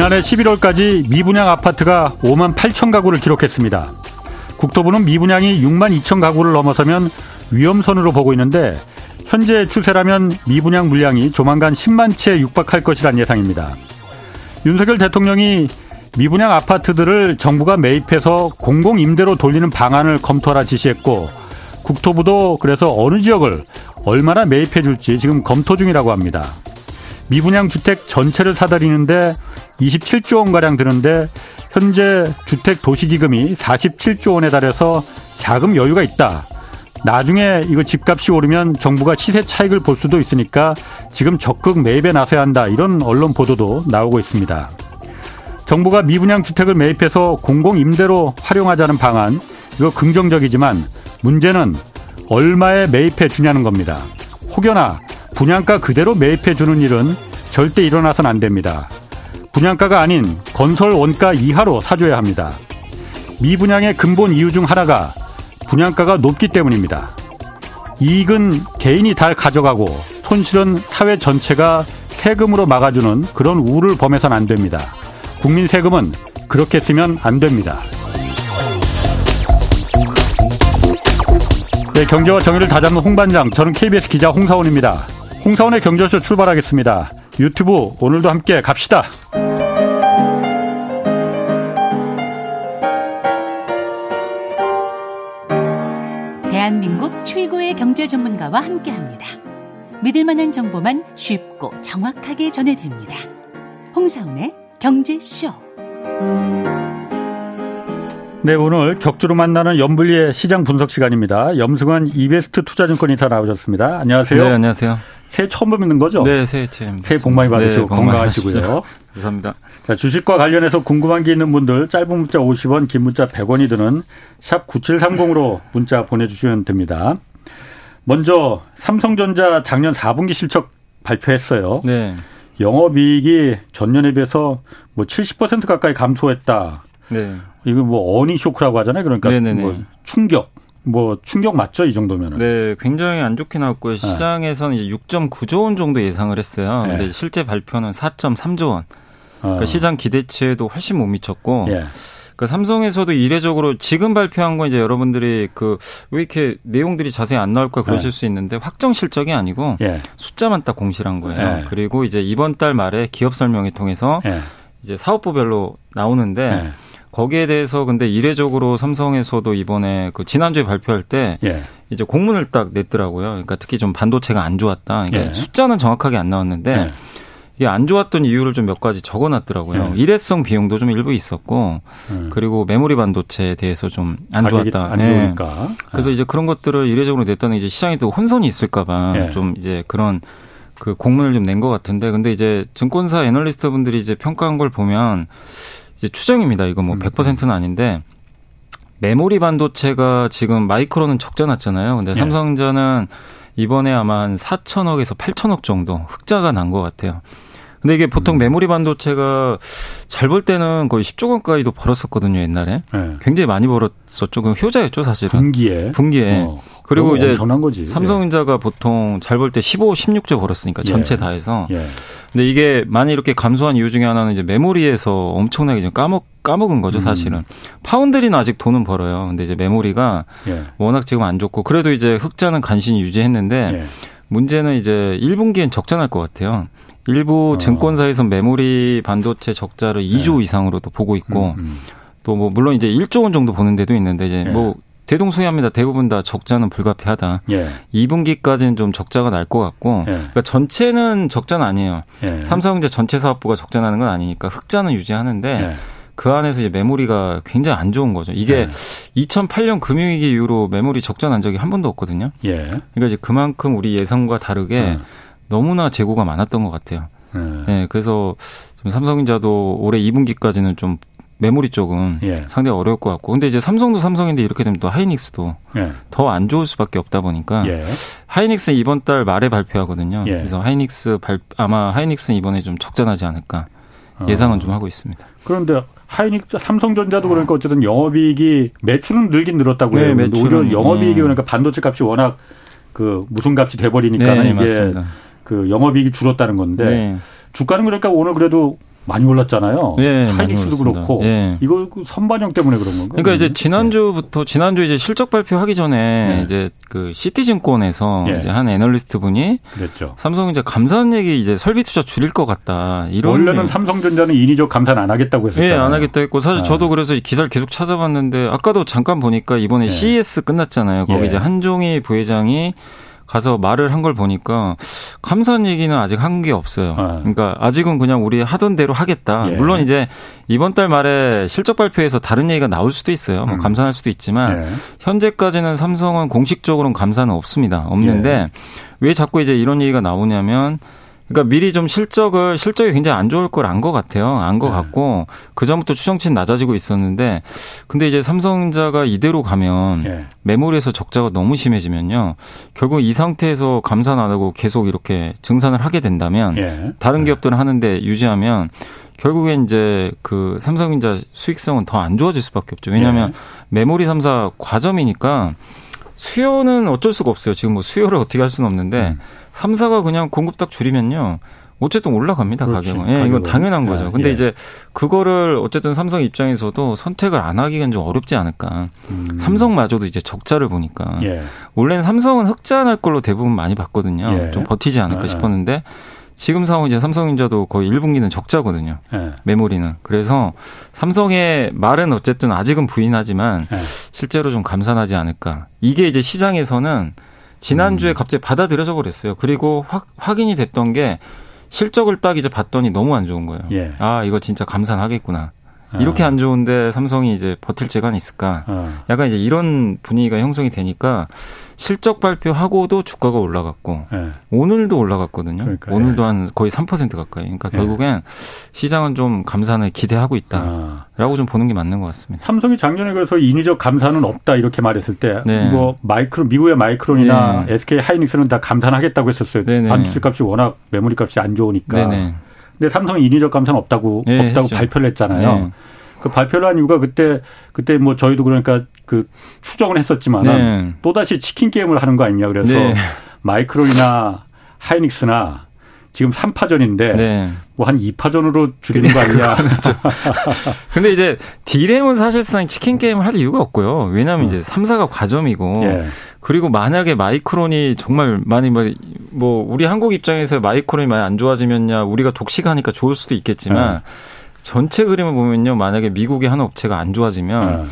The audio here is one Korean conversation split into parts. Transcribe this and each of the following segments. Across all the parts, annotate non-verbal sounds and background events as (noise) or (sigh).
지난해 11월까지 미분양 아파트가 5만 8천 가구를 기록했습니다. 국토부는 미분양이 6만 2천 가구를 넘어서면 위험선으로 보고 있는데 현재 추세라면 미분양 물량이 조만간 10만 채에 육박할 것이란 예상입니다. 윤석열 대통령이 미분양 아파트들을 정부가 매입해서 공공임대로 돌리는 방안을 검토하라 지시했고 국토부도 그래서 어느 지역을 얼마나 매입해 줄지 지금 검토 중이라고 합니다. 미분양 주택 전체를 사들이는데 27조 원가량 드는데 현재 주택 도시기금이 47조 원에 달해서 자금 여유가 있다. 나중에 이거 집값이 오르면 정부가 시세 차익을 볼 수도 있으니까 지금 적극 매입에 나서야 한다. 이런 언론 보도도 나오고 있습니다. 정부가 미분양 주택을 매입해서 공공 임대로 활용하자는 방안 이거 긍정적이지만 문제는 얼마에 매입해 주냐는 겁니다. 혹여나 분양가 그대로 매입해 주는 일은 절대 일어나선 안 됩니다. 분양가가 아닌 건설 원가 이하로 사줘야 합니다. 미분양의 근본 이유 중 하나가 분양가가 높기 때문입니다. 이익은 개인이 다 가져가고 손실은 사회 전체가 세금으로 막아주는 그런 우를 범해선 안 됩니다. 국민 세금은 그렇게 쓰면 안 됩니다. 네, 경제와 정의를 다잡는 홍반장, 저는 KBS 기자 홍사원입니다. 홍사원의 경제쇼 출발하겠습니다. 유튜브 오늘도 함께 갑시다. 대한민국 최고의 경제 전문가와 함께 합니다. 믿을 만한 정보만 쉽고 정확하게 전해드립니다. 홍사원의 경제쇼. 네, 오늘 격주로 만나는 염블리의 시장 분석 시간입니다. 염승환 이베스트 투자증권 이사 나오셨습니다. 안녕하세요. 네, 안녕하세요. 새해 처음 뵙는 거죠? 네, 새해 처음. 새해 복 많이 받으시고 네, 건강하시고요. 감사합니다. 자, 주식과 관련해서 궁금한 게 있는 분들 짧은 문자 50원, 긴 문자 100원이 드는 샵 9730으로 문자 보내주시면 됩니다. 먼저 삼성전자 작년 4분기 실적 발표했어요. 네. 영업이익이 전년에 비해서 뭐 70% 가까이 감소했다. 네. 이거 뭐 어닝 쇼크라고 하잖아요. 그러니까 네네네. 뭐 충격. 뭐 충격 맞죠 이 정도면은? 네, 굉장히 안 좋게 나왔고요. 네. 시장에서는 이제 6.9조 원 정도 예상을 했어요. 네. 근데 실제 발표는 4.3조 원. 그러니까 어. 시장 기대치에도 훨씬 못 미쳤고. 예. 그 삼성에서도 이례적으로 지금 발표한 건 이제 여러분들이 그 왜 이렇게 내용들이 자세히 안 나올까 그러실 네. 수 있는데 확정 실적이 아니고 예. 숫자만 딱 공시한 거예요. 예. 그리고 이제 이번 달 말에 기업 설명회 통해서 예. 이제 사업부별로 나오는데 예. 거기에 대해서 근데 이례적으로 삼성에서도 이번에 그 지난주에 발표할 때 예. 이제 공문을 딱 냈더라고요. 그러니까 특히 좀 반도체가 안 좋았다. 그러니까 예. 숫자는 정확하게 안 나왔는데 예. 이게 안 좋았던 이유를 좀 몇 가지 적어놨더라고요. 예. 일회성 비용도 좀 일부 있었고 음. 그리고 메모리 반도체에 대해서 좀 안 좋았다. 안 좋으니까. 예. 그래서 이제 그런 것들을 이례적으로 냈다는 이제 시장에 또 혼선이 있을까봐 예. 좀 이제 그런 그 공문을 좀 낸 것 같은데 근데 이제 증권사 애널리스트 분들이 이제 평가한 걸 보면 이제 추정입니다. 이거 뭐 100%는 음. 아닌데 메모리 반도체가 지금 마이크로는 적자 났잖아요. 근데 예. 삼성전자는 이번에 아마 한 4천억에서 8천억 정도 흑자가 난 것 같아요. 근데 이게 보통 음. 메모리 반도체가 잘벌 때는 거의 10조 원까지도 벌었었거든요, 옛날에. 네. 굉장히 많이 벌었었죠. 그 효자였죠, 사실은. 분기에. 분기에. 어. 그리고 이제 삼성전자가 예. 보통 잘벌때 15, 16조 벌었으니까 전체 예. 다 해서. 예. 근데 이게 많이 이렇게 감소한 이유 중에 하나는 이제 메모리에서 엄청나게 좀 까먹 까먹은 거죠, 음. 사실은. 음. 파운드리는 아직 돈은 벌어요. 근데 이제 메모리가 예. 워낙 지금 안 좋고 그래도 이제 흑자는 간신히 유지했는데 예. 문제는 이제 1분기엔 적자 날 것 같아요. 일부 어. 증권사에서 메모리 반도체 적자를 2조 네. 이상으로도 보고 있고 음, 음. 또뭐 물론 이제 1조 원 정도 보는 데도 있는데 이제 네. 뭐 대동소이합니다. 대부분 다 적자는 불가피하다. 예. 2분기까지는 좀 적자가 날 것 같고, 예. 그러니까 전체는 적자는 아니에요. 예. 삼성전자 전체 사업부가 적자 나는 건 아니니까 흑자는 유지하는데 예. 그 안에서 이제 메모리가 굉장히 안 좋은 거죠. 이게 2008년 예. 금융위기 이후로 메모리 적자 난 적이 한 번도 없거든요. 예. 그러니까 이제 그만큼 우리 예상과 다르게 너무나 재고가 많았던 것 같아요. 네. 네 그래서 좀 삼성전자도 올해 2분기까지는 좀 메모리 쪽은 예. 상당히 어려울 것 같고. 근데 이제 삼성도 삼성인데 이렇게 되면 또 하이닉스도 예. 더안 좋을 수밖에 없다 보니까 예. 하이닉스는 이번 달 말에 발표하거든요. 예. 그래서 하이닉스 발 아마 하이닉스는 이번에 좀 적자나지 않을까 어. 예상은 어. 좀 하고 있습니다. 그런데 하이닉스 삼성전자도 그러니까 어쨌든 영업이익이 매출은 늘긴 늘었다고요. 네, 매출은 오히려 영업이익이 예. 그러니까 반도체 값이 워낙 그 무슨 값이 돼버리니까 네, 이게 맞습니다. 그 영업이익이 줄었다는 건데 네. 주가는 그러니까 오늘 그래도 많이 올랐잖아요. 예, 하이닉스도 그렇고 예. 이거 그 선반영 때문에 그런 건가요? 그러니까 이제 지난주부터 지난주 이제 실적 발표하기 전에 네. 이제 그 시티증권에서 예. 이제 한 애널리스트 분이 그랬죠. 삼성전자 감산 얘기 이제 설비 투자 줄일 것 같다. 이런 원래는 삼성전자는 인위적 감산 안 하겠다고 했었잖아요. 예, 안 하겠다 했고 사실 네. 저도 그래서 기사를 계속 찾아봤는데 아까도 잠깐 보니까 이번에 네. CES 끝났잖아요. 거기 예. 이제 한종희 부회장이 가서 말을 한 걸 보니까 감산 얘기는 아직 한 게 없어요. 네. 그러니까 아직은 그냥 우리 하던 대로 하겠다. 예. 물론 이제 이번 달 말에 실적 발표에서 다른 얘기가 나올 수도 있어요. 뭐 음. 감산할 수도 있지만 예. 현재까지는 삼성은 공식적으로는 감산은 없습니다. 없는데 예. 왜 자꾸 이제 이런 얘기가 나오냐면 그러니까 미리 좀 실적을 실적이 굉장히 안 좋을 걸 안 것 같아요. 안것 네. 같고 그 전부터 추정치는 낮아지고 있었는데 근데 이제 삼성전자가 이대로 가면 네. 메모리에서 적자가 너무 심해지면요. 결국 이 상태에서 감산 안 하고 계속 이렇게 증산을 하게 된다면 네. 다른 기업들은 하는데 유지하면 결국엔 이제 그 삼성전자 수익성은 더 안 좋아질 수밖에 없죠. 왜냐하면 메모리 3사 과점이니까 수요는 어쩔 수가 없어요. 지금 뭐 수요를 어떻게 할 수는 없는데 음. 3사가 그냥 공급 딱 줄이면요. 어쨌든 올라갑니다, 그렇지, 가격은. 예, 이건 당연한 거죠. 예, 근데 예. 이제 그거를 어쨌든 삼성 입장에서도 선택을 안 하기는 좀 어렵지 않을까. 음. 삼성마저도 이제 적자를 보니까. 예. 원래는 삼성은 흑자 날 걸로 대부분 많이 봤거든요. 예. 좀 버티지 않을까 예. 싶었는데 지금 상황 이제 삼성전자도 거의 1분기는 적자거든요. 네. 메모리는. 그래서 삼성의 말은 어쨌든 아직은 부인하지만 네. 실제로 좀 감산하지 않을까. 이게 이제 시장에서는 지난주에 음. 갑자기 받아들여져 버렸어요. 그리고 확, 확인이 됐던 게 실적을 딱 이제 봤더니 너무 안 좋은 거예요. 예. 아, 이거 진짜 감산하겠구나. 이렇게 아. 안 좋은데 삼성이 이제 버틸 재간이 있을까? 어. 약간 이제 이런 분위기가 형성이 되니까 실적 발표하고도 주가가 올라갔고 네. 오늘도 올라갔거든요. 그러니까, 오늘도 예. 한 거의 3% 가까이. 그러니까 예. 결국엔 시장은 좀 감산을 기대하고 있다라고 아. 좀 보는 게 맞는 것 같습니다. 삼성이 작년에 그래서 인위적 감산은 없다 이렇게 말했을 때 뭐 마이크로 미국의 마이크론이나 네. SK 하이닉스는 다 감산하겠다고 했었어요. 네네. 반도체 값이 워낙 메모리 값이 안 좋으니까. 근데 삼성은 인위적 감산 없다고 네, 없다고 했죠. 발표를 했잖아요. 네. 그 발표를 한 이유가 그때 그때 뭐 저희도 그러니까 그 추정을 했었지만 네. 또 다시 치킨 게임을 하는 거 아니냐 그래서 네. 마이크론이나 하이닉스나 지금 3파전인데 네. 뭐한 2파전으로 줄이는 거 아니냐. 그렇죠. (laughs) 근데 이제 디램은 사실상 치킨 게임을 할 이유가 없고요. 왜냐하면 어. 이제 3사가 과점이고 예. 그리고 만약에 마이크론이 정말 많이 뭐, 뭐 우리 한국 입장에서 마이크론이 많이 안 좋아지면야 우리가 독식하니까 좋을 수도 있겠지만 예. 전체 그림을 보면요. 만약에 미국의 한 업체가 안 좋아지면 네.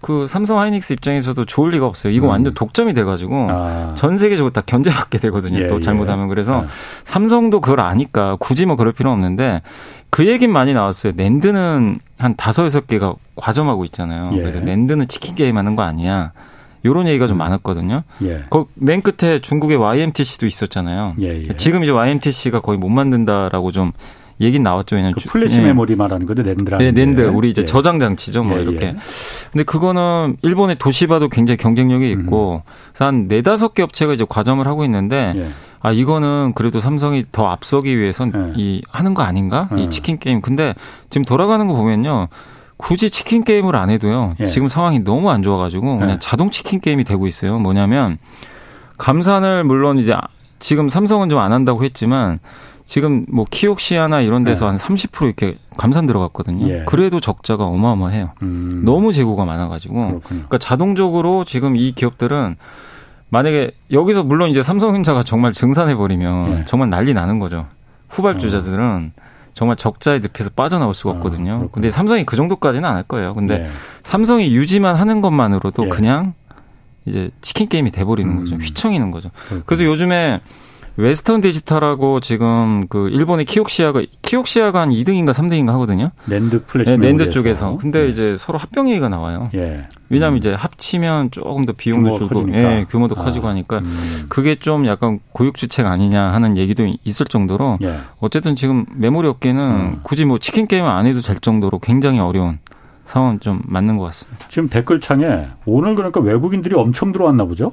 그 삼성 하이닉스 입장에서도 좋을 리가 없어요. 이거 음. 완전 독점이 돼가지고 아. 전 세계적으로 다 견제받게 되거든요. 예, 또 잘못하면 예. 그래서 네. 삼성도 그걸 아니까 굳이 뭐 그럴 필요 없는데 그 얘기는 많이 나왔어요. 랜드는 한 다섯 여섯 개가 과점하고 있잖아요. 예. 그래서 랜드는 치킨 게임 하는 거 아니야. 요런 얘기가 좀 음. 많았거든요. 예. 그맨 끝에 중국의 YMTC도 있었잖아요. 예, 예. 지금 이제 YMTC가 거의 못 만든다라고 좀 얘기는 나왔죠. 왜냐면 그 플래시 예. 메모리 말하는 거죠. 낸드라는. 네, 낸드. 우리 이제 예. 저장 장치죠. 뭐 예, 이렇게. 예. 근데 그거는 일본의 도시바도 굉장히 경쟁력이 있고 그래서 한 네다섯 개 업체가 이제 과점을 하고 있는데 예. 아 이거는 그래도 삼성이 더 앞서기 위해선 예. 이 하는 거 아닌가? 이 치킨 게임. 근데 지금 돌아가는 거 보면요. 굳이 치킨 게임을 안 해도요. 지금 상황이 너무 안 좋아 가지고 그냥 자동 치킨 게임이 되고 있어요. 뭐냐면 감산을 물론 이제 지금 삼성은 좀 안 한다고 했지만 지금 뭐 키옥시아나 이런 데서 네. 한30% 이렇게 감산 들어갔거든요. 예. 그래도 적자가 어마어마해요. 음. 너무 재고가 많아가지고. 그렇군요. 그러니까 자동적으로 지금 이 기업들은 만약에 여기서 물론 이제 삼성전자가 정말 증산해 버리면 예. 정말 난리 나는 거죠. 후발주자들은 어. 정말 적자의 늪에서 빠져나올 수가 아, 없거든요. 어, 근데 삼성이 그 정도까지는 안 할 거예요. 근데 예. 삼성이 유지만 하는 것만으로도 예. 그냥 이제 치킨 게임이 돼버리는 음. 거죠. 휘청이는 거죠. 그렇군요. 그래서 요즘에 웨스턴 디지털하고 지금 그 일본의 키옥시아가 키옥시아가 한 2등인가 3등인가 하거든요. 낸드 플래시 네, 낸드 쪽에서. 근데 네. 이제 서로 합병 얘기가 나와요. 예. 왜냐하면 음. 이제 합치면 조금 더 비용도 줄고 예, 규모도 아. 커지고 하니까 음. 그게 좀 약간 고육지책 아니냐 하는 얘기도 있을 정도로 예. 어쨌든 지금 메모리 업계는 음. 굳이 뭐 치킨 게임을 안 해도 될 정도로 굉장히 어려운 상황 좀 맞는 것 같습니다. 지금 댓글창에 오늘 그러니까 외국인들이 엄청 들어왔나 보죠?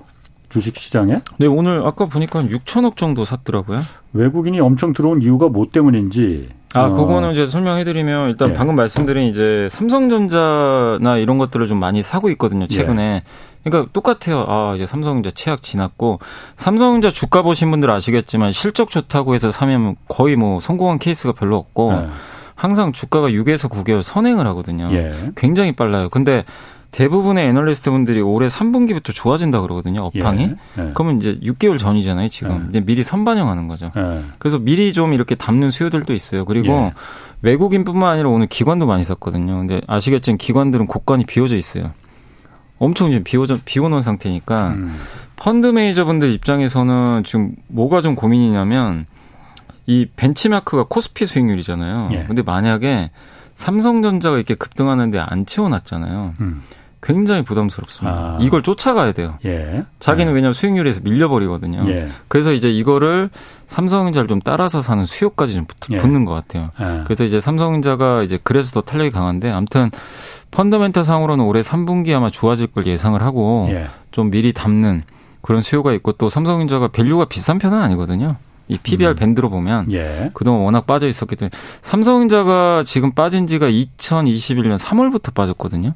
주식 시장에? 네, 오늘 아까 보니까 6천억 정도 샀더라고요. 외국인이 엄청 들어온 이유가 뭐 때문인지. 아, 어. 그거는 이제 설명해드리면 일단 예. 방금 말씀드린 이제 삼성전자나 이런 것들을 좀 많이 사고 있거든요, 최근에. 예. 그러니까 똑같아요. 아, 이제 삼성전자 최악 지났고 삼성전자 주가 보신 분들 아시겠지만 실적 좋다고 해서 사면 거의 뭐 성공한 케이스가 별로 없고 예. 항상 주가가 6에서 9개월 선행을 하거든요. 예. 굉장히 빨라요. 근데 대부분의 애널리스트 분들이 올해 3분기부터 좋아진다 그러거든요. 업황이. 예. 예. 그러면 이제 6개월 전이잖아요, 지금. 예. 이제 미리 선반영하는 거죠. 예. 그래서 미리 좀 이렇게 담는 수요들도 있어요. 그리고 예. 외국인뿐만 아니라 오늘 기관도 많이 샀거든요. 근데 아시겠지만 기관들은 곳간이 비워져 있어요. 엄청 지금 비워져 비워놓은 상태니까 음. 펀드 매니저분들 입장에서는 지금 뭐가 좀 고민이냐면 이 벤치마크가 코스피 수익률이잖아요. 예. 근데 만약에 삼성전자가 이렇게 급등하는데 안 채워놨잖아요. 음. 굉장히 부담스럽습니다. 아. 이걸 쫓아가야 돼요. 예. 자기는 예. 왜냐하면 수익률에서 밀려버리거든요. 예. 그래서 이제 이거를 삼성전자를 좀 따라서 사는 수요까지 좀 붙, 예. 붙는 것 같아요. 예. 그래서 이제 삼성전자가 이제 그래서 더 탄력이 강한데 아무튼 펀더멘탈 상으로는 올해 3분기 아마 좋아질 걸 예상을 하고 예. 좀 미리 담는 그런 수요가 있고 또 삼성전자가 value가 비싼 편은 아니거든요. 이 PBR 음. 밴드로 보면 예. 그동안 워낙 빠져 있었기 때문에 삼성전자가 지금 빠진 지가 2021년 3월부터 빠졌거든요.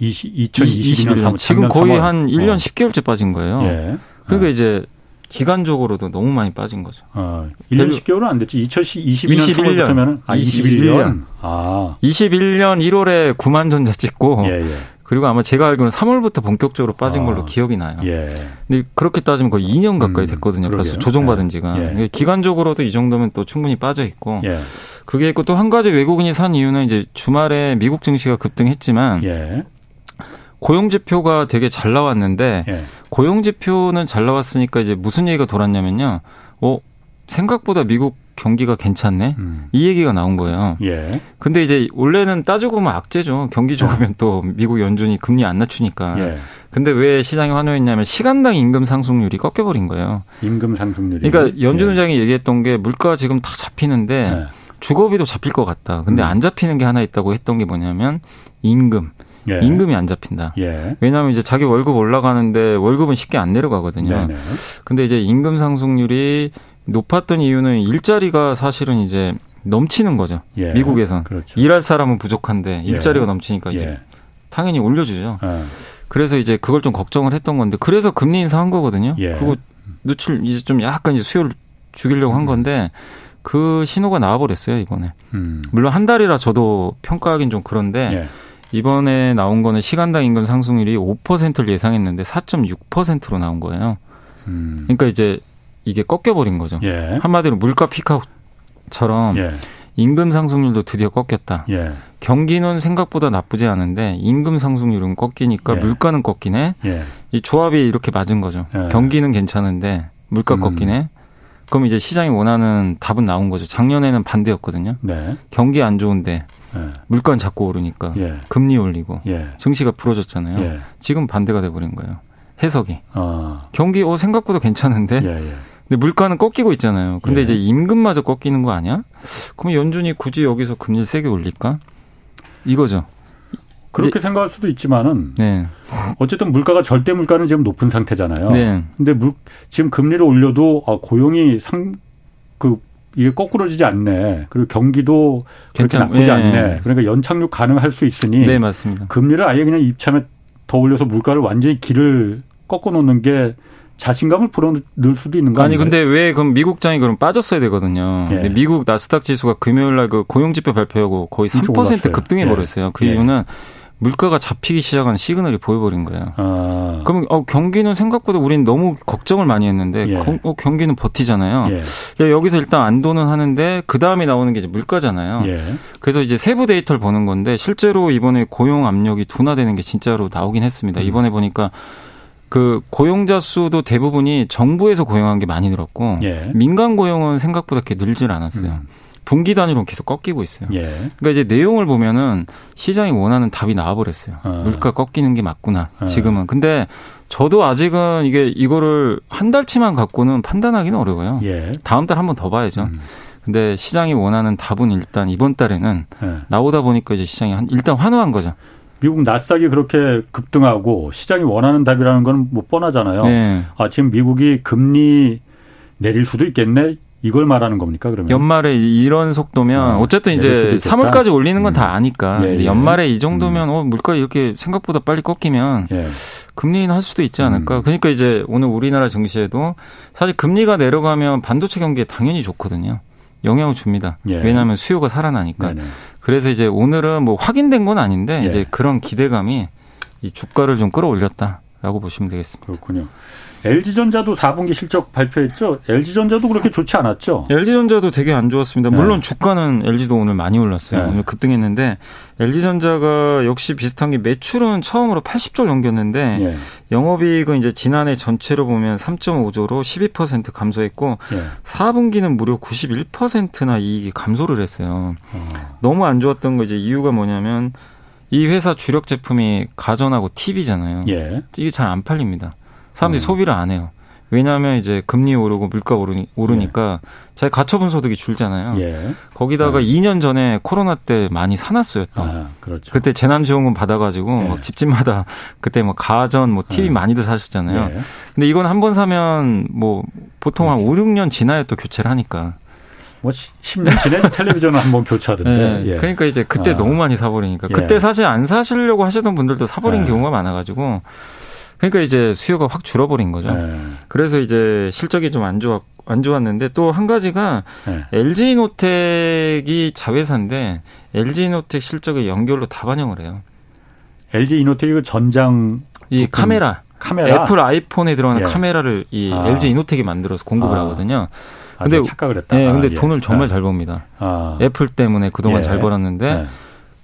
20, 2021년 3월, 지금 거의 3월. 한 1년 어. 10개월째 빠진 거예요. 예. 그러니까 어. 이제 기간적으로도 너무 많이 빠진 거죠. 어, 1년 10개월은 안 됐지. 2021년 21년. 아, 21년. 아. 21년 1월에 9만 전자 찍고 예, 예. 그리고 아마 제가 알기로는 3월부터 본격적으로 빠진 아, 걸로 기억이 나요. 예. 근데 그렇게 따지면 거의 2년 가까이 음, 됐거든요. 음, 벌써 조정받은 예. 지가. 예. 기간적으로도 이 정도면 또 충분히 빠져 있고. 예. 그게 있고 또 한 가지 외국인이 산 이유는 이제 주말에 미국 증시가 급등했지만 예. 고용 지표가 되게 잘 나왔는데 예. 고용 지표는 잘 나왔으니까 이제 무슨 얘기가 돌았냐면요. 어, 생각보다 미국 경기가 괜찮네. 음. 이 얘기가 나온 거예요. 예. 근데 이제 원래는 따지고 보면 악재죠. 경기 좋으면 또 미국 연준이 금리 안 낮추니까. 예. 근데 왜 시장이 환호했냐면 시간당 임금 상승률이 꺾여버린 거예요. 임금 상승률이. 그러니까 연준 예. 의장이 얘기했던 게 물가 지금 다 잡히는데 예. 주거비도 잡힐 것 같다. 근데 음. 안 잡히는 게 하나 있다고 했던 게 뭐냐면 임금. 예. 임금이 안 잡힌다. 예. 왜냐하면 이제 자기 월급 올라가는데 월급은 쉽게 안 내려가거든요. 네네. 근데 이제 임금 상승률이 높았던 이유는 일자리가 사실은 이제 넘치는 거죠. 예. 미국에선 그렇죠. 일할 사람은 부족한데 예. 일자리가 넘치니까 이제 예. 당연히 올려주죠. 예. 그래서 이제 그걸 좀 걱정을 했던 건데 그래서 금리 인상한 거거든요. 그거 누출 이제 좀 약간 이제 수요를 죽이려고 한 음. 건데 그 신호가 나와버렸어요 이번에. 음. 물론 한 달이라 저도 평가하기는 좀 그런데 이번에 나온 거는 시간당 임금 상승률이 5%를 예상했는데 4.6%로 나온 거예요. 음. 그러니까 이제 이게 꺾여버린 거죠. 예. 한마디로 물가 피크아웃처럼 예. 임금 상승률도 드디어 꺾였다. 예. 경기는 생각보다 나쁘지 않은데 임금 상승률은 꺾이니까 예. 물가는 꺾이네. 예. 이 조합이 이렇게 맞은 거죠. 예. 경기는 괜찮은데 물가 음. 꺾이네. 그럼 이제 시장이 원하는 답은 나온 거죠. 작년에는 반대였거든요. 네. 경기 안 좋은데 물가는 자꾸 오르니까 금리 올리고 증시가 부러졌잖아요. 지금 반대가 돼버린 거예요. 해석이. 어. 경기 어 생각보다 괜찮은데 근데 물가는 꺾이고 있잖아요. 근데 예. 이제 임금마저 꺾이는 거 아니야? 그럼 연준이 굳이 여기서 금리를 세게 올릴까? 이거죠. 그렇게 생각할 수도 있지만은 네. 어쨌든 물가가 절대 물가는 지금 높은 상태잖아요. 네. 근데 물, 지금 금리를 올려도 아, 고용이 상 그 이게 거꾸러지지 않네. 그리고 경기도 그렇게 괜찮, 나쁘지 네. 않네. 그러니까 연착륙 가능할 수 있으니 네, 맞습니다. 금리를 아예 그냥 입참에 더 올려서 물가를 완전히 길을 꺾어 놓는 게 자신감을 불어넣을 수도 있는 거 아니 근데 왜 그럼 미국장이 그럼 빠졌어야 되거든요. 예. 근데 미국 나스닥 지수가 금요일 날 그 고용 지표 발표하고 거의 3% 급등해 버렸어요. 예. 그 예. 이유는 물가가 잡히기 시작한 시그널이 보여버린 거예요. 아. 그러면 어, 경기는 생각보다 우리는 너무 걱정을 많이 했는데 예. 거, 어, 경기는 버티잖아요. 예. 여기서 일단 안도는 하는데 그 다음에 나오는 게 이제 물가잖아요. 예. 그래서 이제 세부 데이터를 보는 건데 실제로 이번에 고용 압력이 둔화되는 게 진짜로 나오긴 했습니다. 음. 이번에 보니까 그 고용자 수도 대부분이 정부에서 고용한 게 많이 늘었고 예. 민간 고용은 생각보다 그렇게 늘질 않았어요. 음. 분기 단위로 계속 꺾이고 있어요. 예. 그러니까 이제 내용을 보면은 시장이 원하는 답이 나와버렸어요. 어. 물가 꺾이는 게 맞구나. 어. 지금은. 근데 저도 아직은 이게 이거를 한 달치만 갖고는 판단하기는 어려워요. 예. 다음 달 한 번 더 봐야죠. 음. 근데 시장이 원하는 답은 일단 이번 달에는 예. 나오다 보니까 이제 시장이 한, 일단 환호한 거죠. 미국 나스닥이 그렇게 급등하고 시장이 원하는 답이라는 건 뭐 뻔하잖아요. 네. 아 지금 미국이 금리 내릴 수도 있겠네. 이걸 말하는 겁니까 그러면? 연말에 이런 속도면 어, 어쨌든 이제 3월까지 올리는 건다 음. 아니까 예, 예. 연말에 이 정도면 음. 어 물가 이렇게 생각보다 빨리 꺾이면 예. 금리는 할 수도 있지 않을까. 음. 그러니까 이제 오늘 우리나라 증시에도 사실 금리가 내려가면 반도체 경기에 당연히 좋거든요. 영향을 줍니다. 예. 왜냐하면 수요가 살아나니까. 네네. 그래서 이제 오늘은 뭐 확인된 건 아닌데 예. 이제 그런 기대감이 이 주가를 좀 끌어올렸다라고 보시면 되겠습니다. 그렇군요. LG전자도 4분기 실적 발표했죠. LG전자도 그렇게 좋지 않았죠. LG전자도 되게 안 좋았습니다. 물론 네. 주가는 LG도 오늘 많이 올랐어요. 네. 오늘 급등했는데 LG전자가 역시 비슷한 게 매출은 처음으로 80조 넘겼는데 네. 영업이익은 이제 지난해 전체로 보면 3.5조로 12% 감소했고 4분기는 무려 91%나 이익이 감소를 했어요. 어. 너무 안 좋았던 거 이제 이유가 뭐냐면 이 회사 주력 제품이 가전하고 TV잖아요. 예. 이게 잘 안 팔립니다. 사람들이 음. 소비를 안 해요. 왜냐하면 이제 금리 오르고 물가 오르니, 오르니까 예. 자기 가처분 소득이 줄잖아요. 예. 거기다가 예. 2년 전에 코로나 때 많이 사놨어요. 또. 아, 그렇죠. 그때 재난지원금 받아가지고 예. 막 집집마다 (laughs) 그때 뭐 가전, 뭐 TV 예. 많이들 사셨잖아요. 예. 근데 이건 한 번 사면 뭐 보통 그렇지. 한 5, 6년 지나야 또 교체를 하니까. 뭐 10년 지내 (laughs) 텔레비전은 한번 교체하던데. 네. 예. 그러니까 이제 그때 아. 너무 많이 사버리니까 그때 사실 안 사시려고 하시던 분들도 사버린 경우가 많아가지고 그러니까 이제 수요가 확 줄어버린 거죠. 네. 그래서 이제 실적이 좀 안 좋았 안 좋았는데 또 한 가지가 네. LG이노텍이 자회사인데 LG이노텍 실적의 연결로 다 반영을 해요. LG이노텍이 그 전장 이 카메라 카메라 애플 아이폰에 들어가는 예. 카메라를 이 아. LG이노텍이 만들어서 공급을 아. 하거든요. 아, 근데 착각을 했다. 네, 근데 아, 예. 돈을 정말 아. 잘 법니다. 아. 애플 때문에 그동안 예. 잘 벌었는데 네.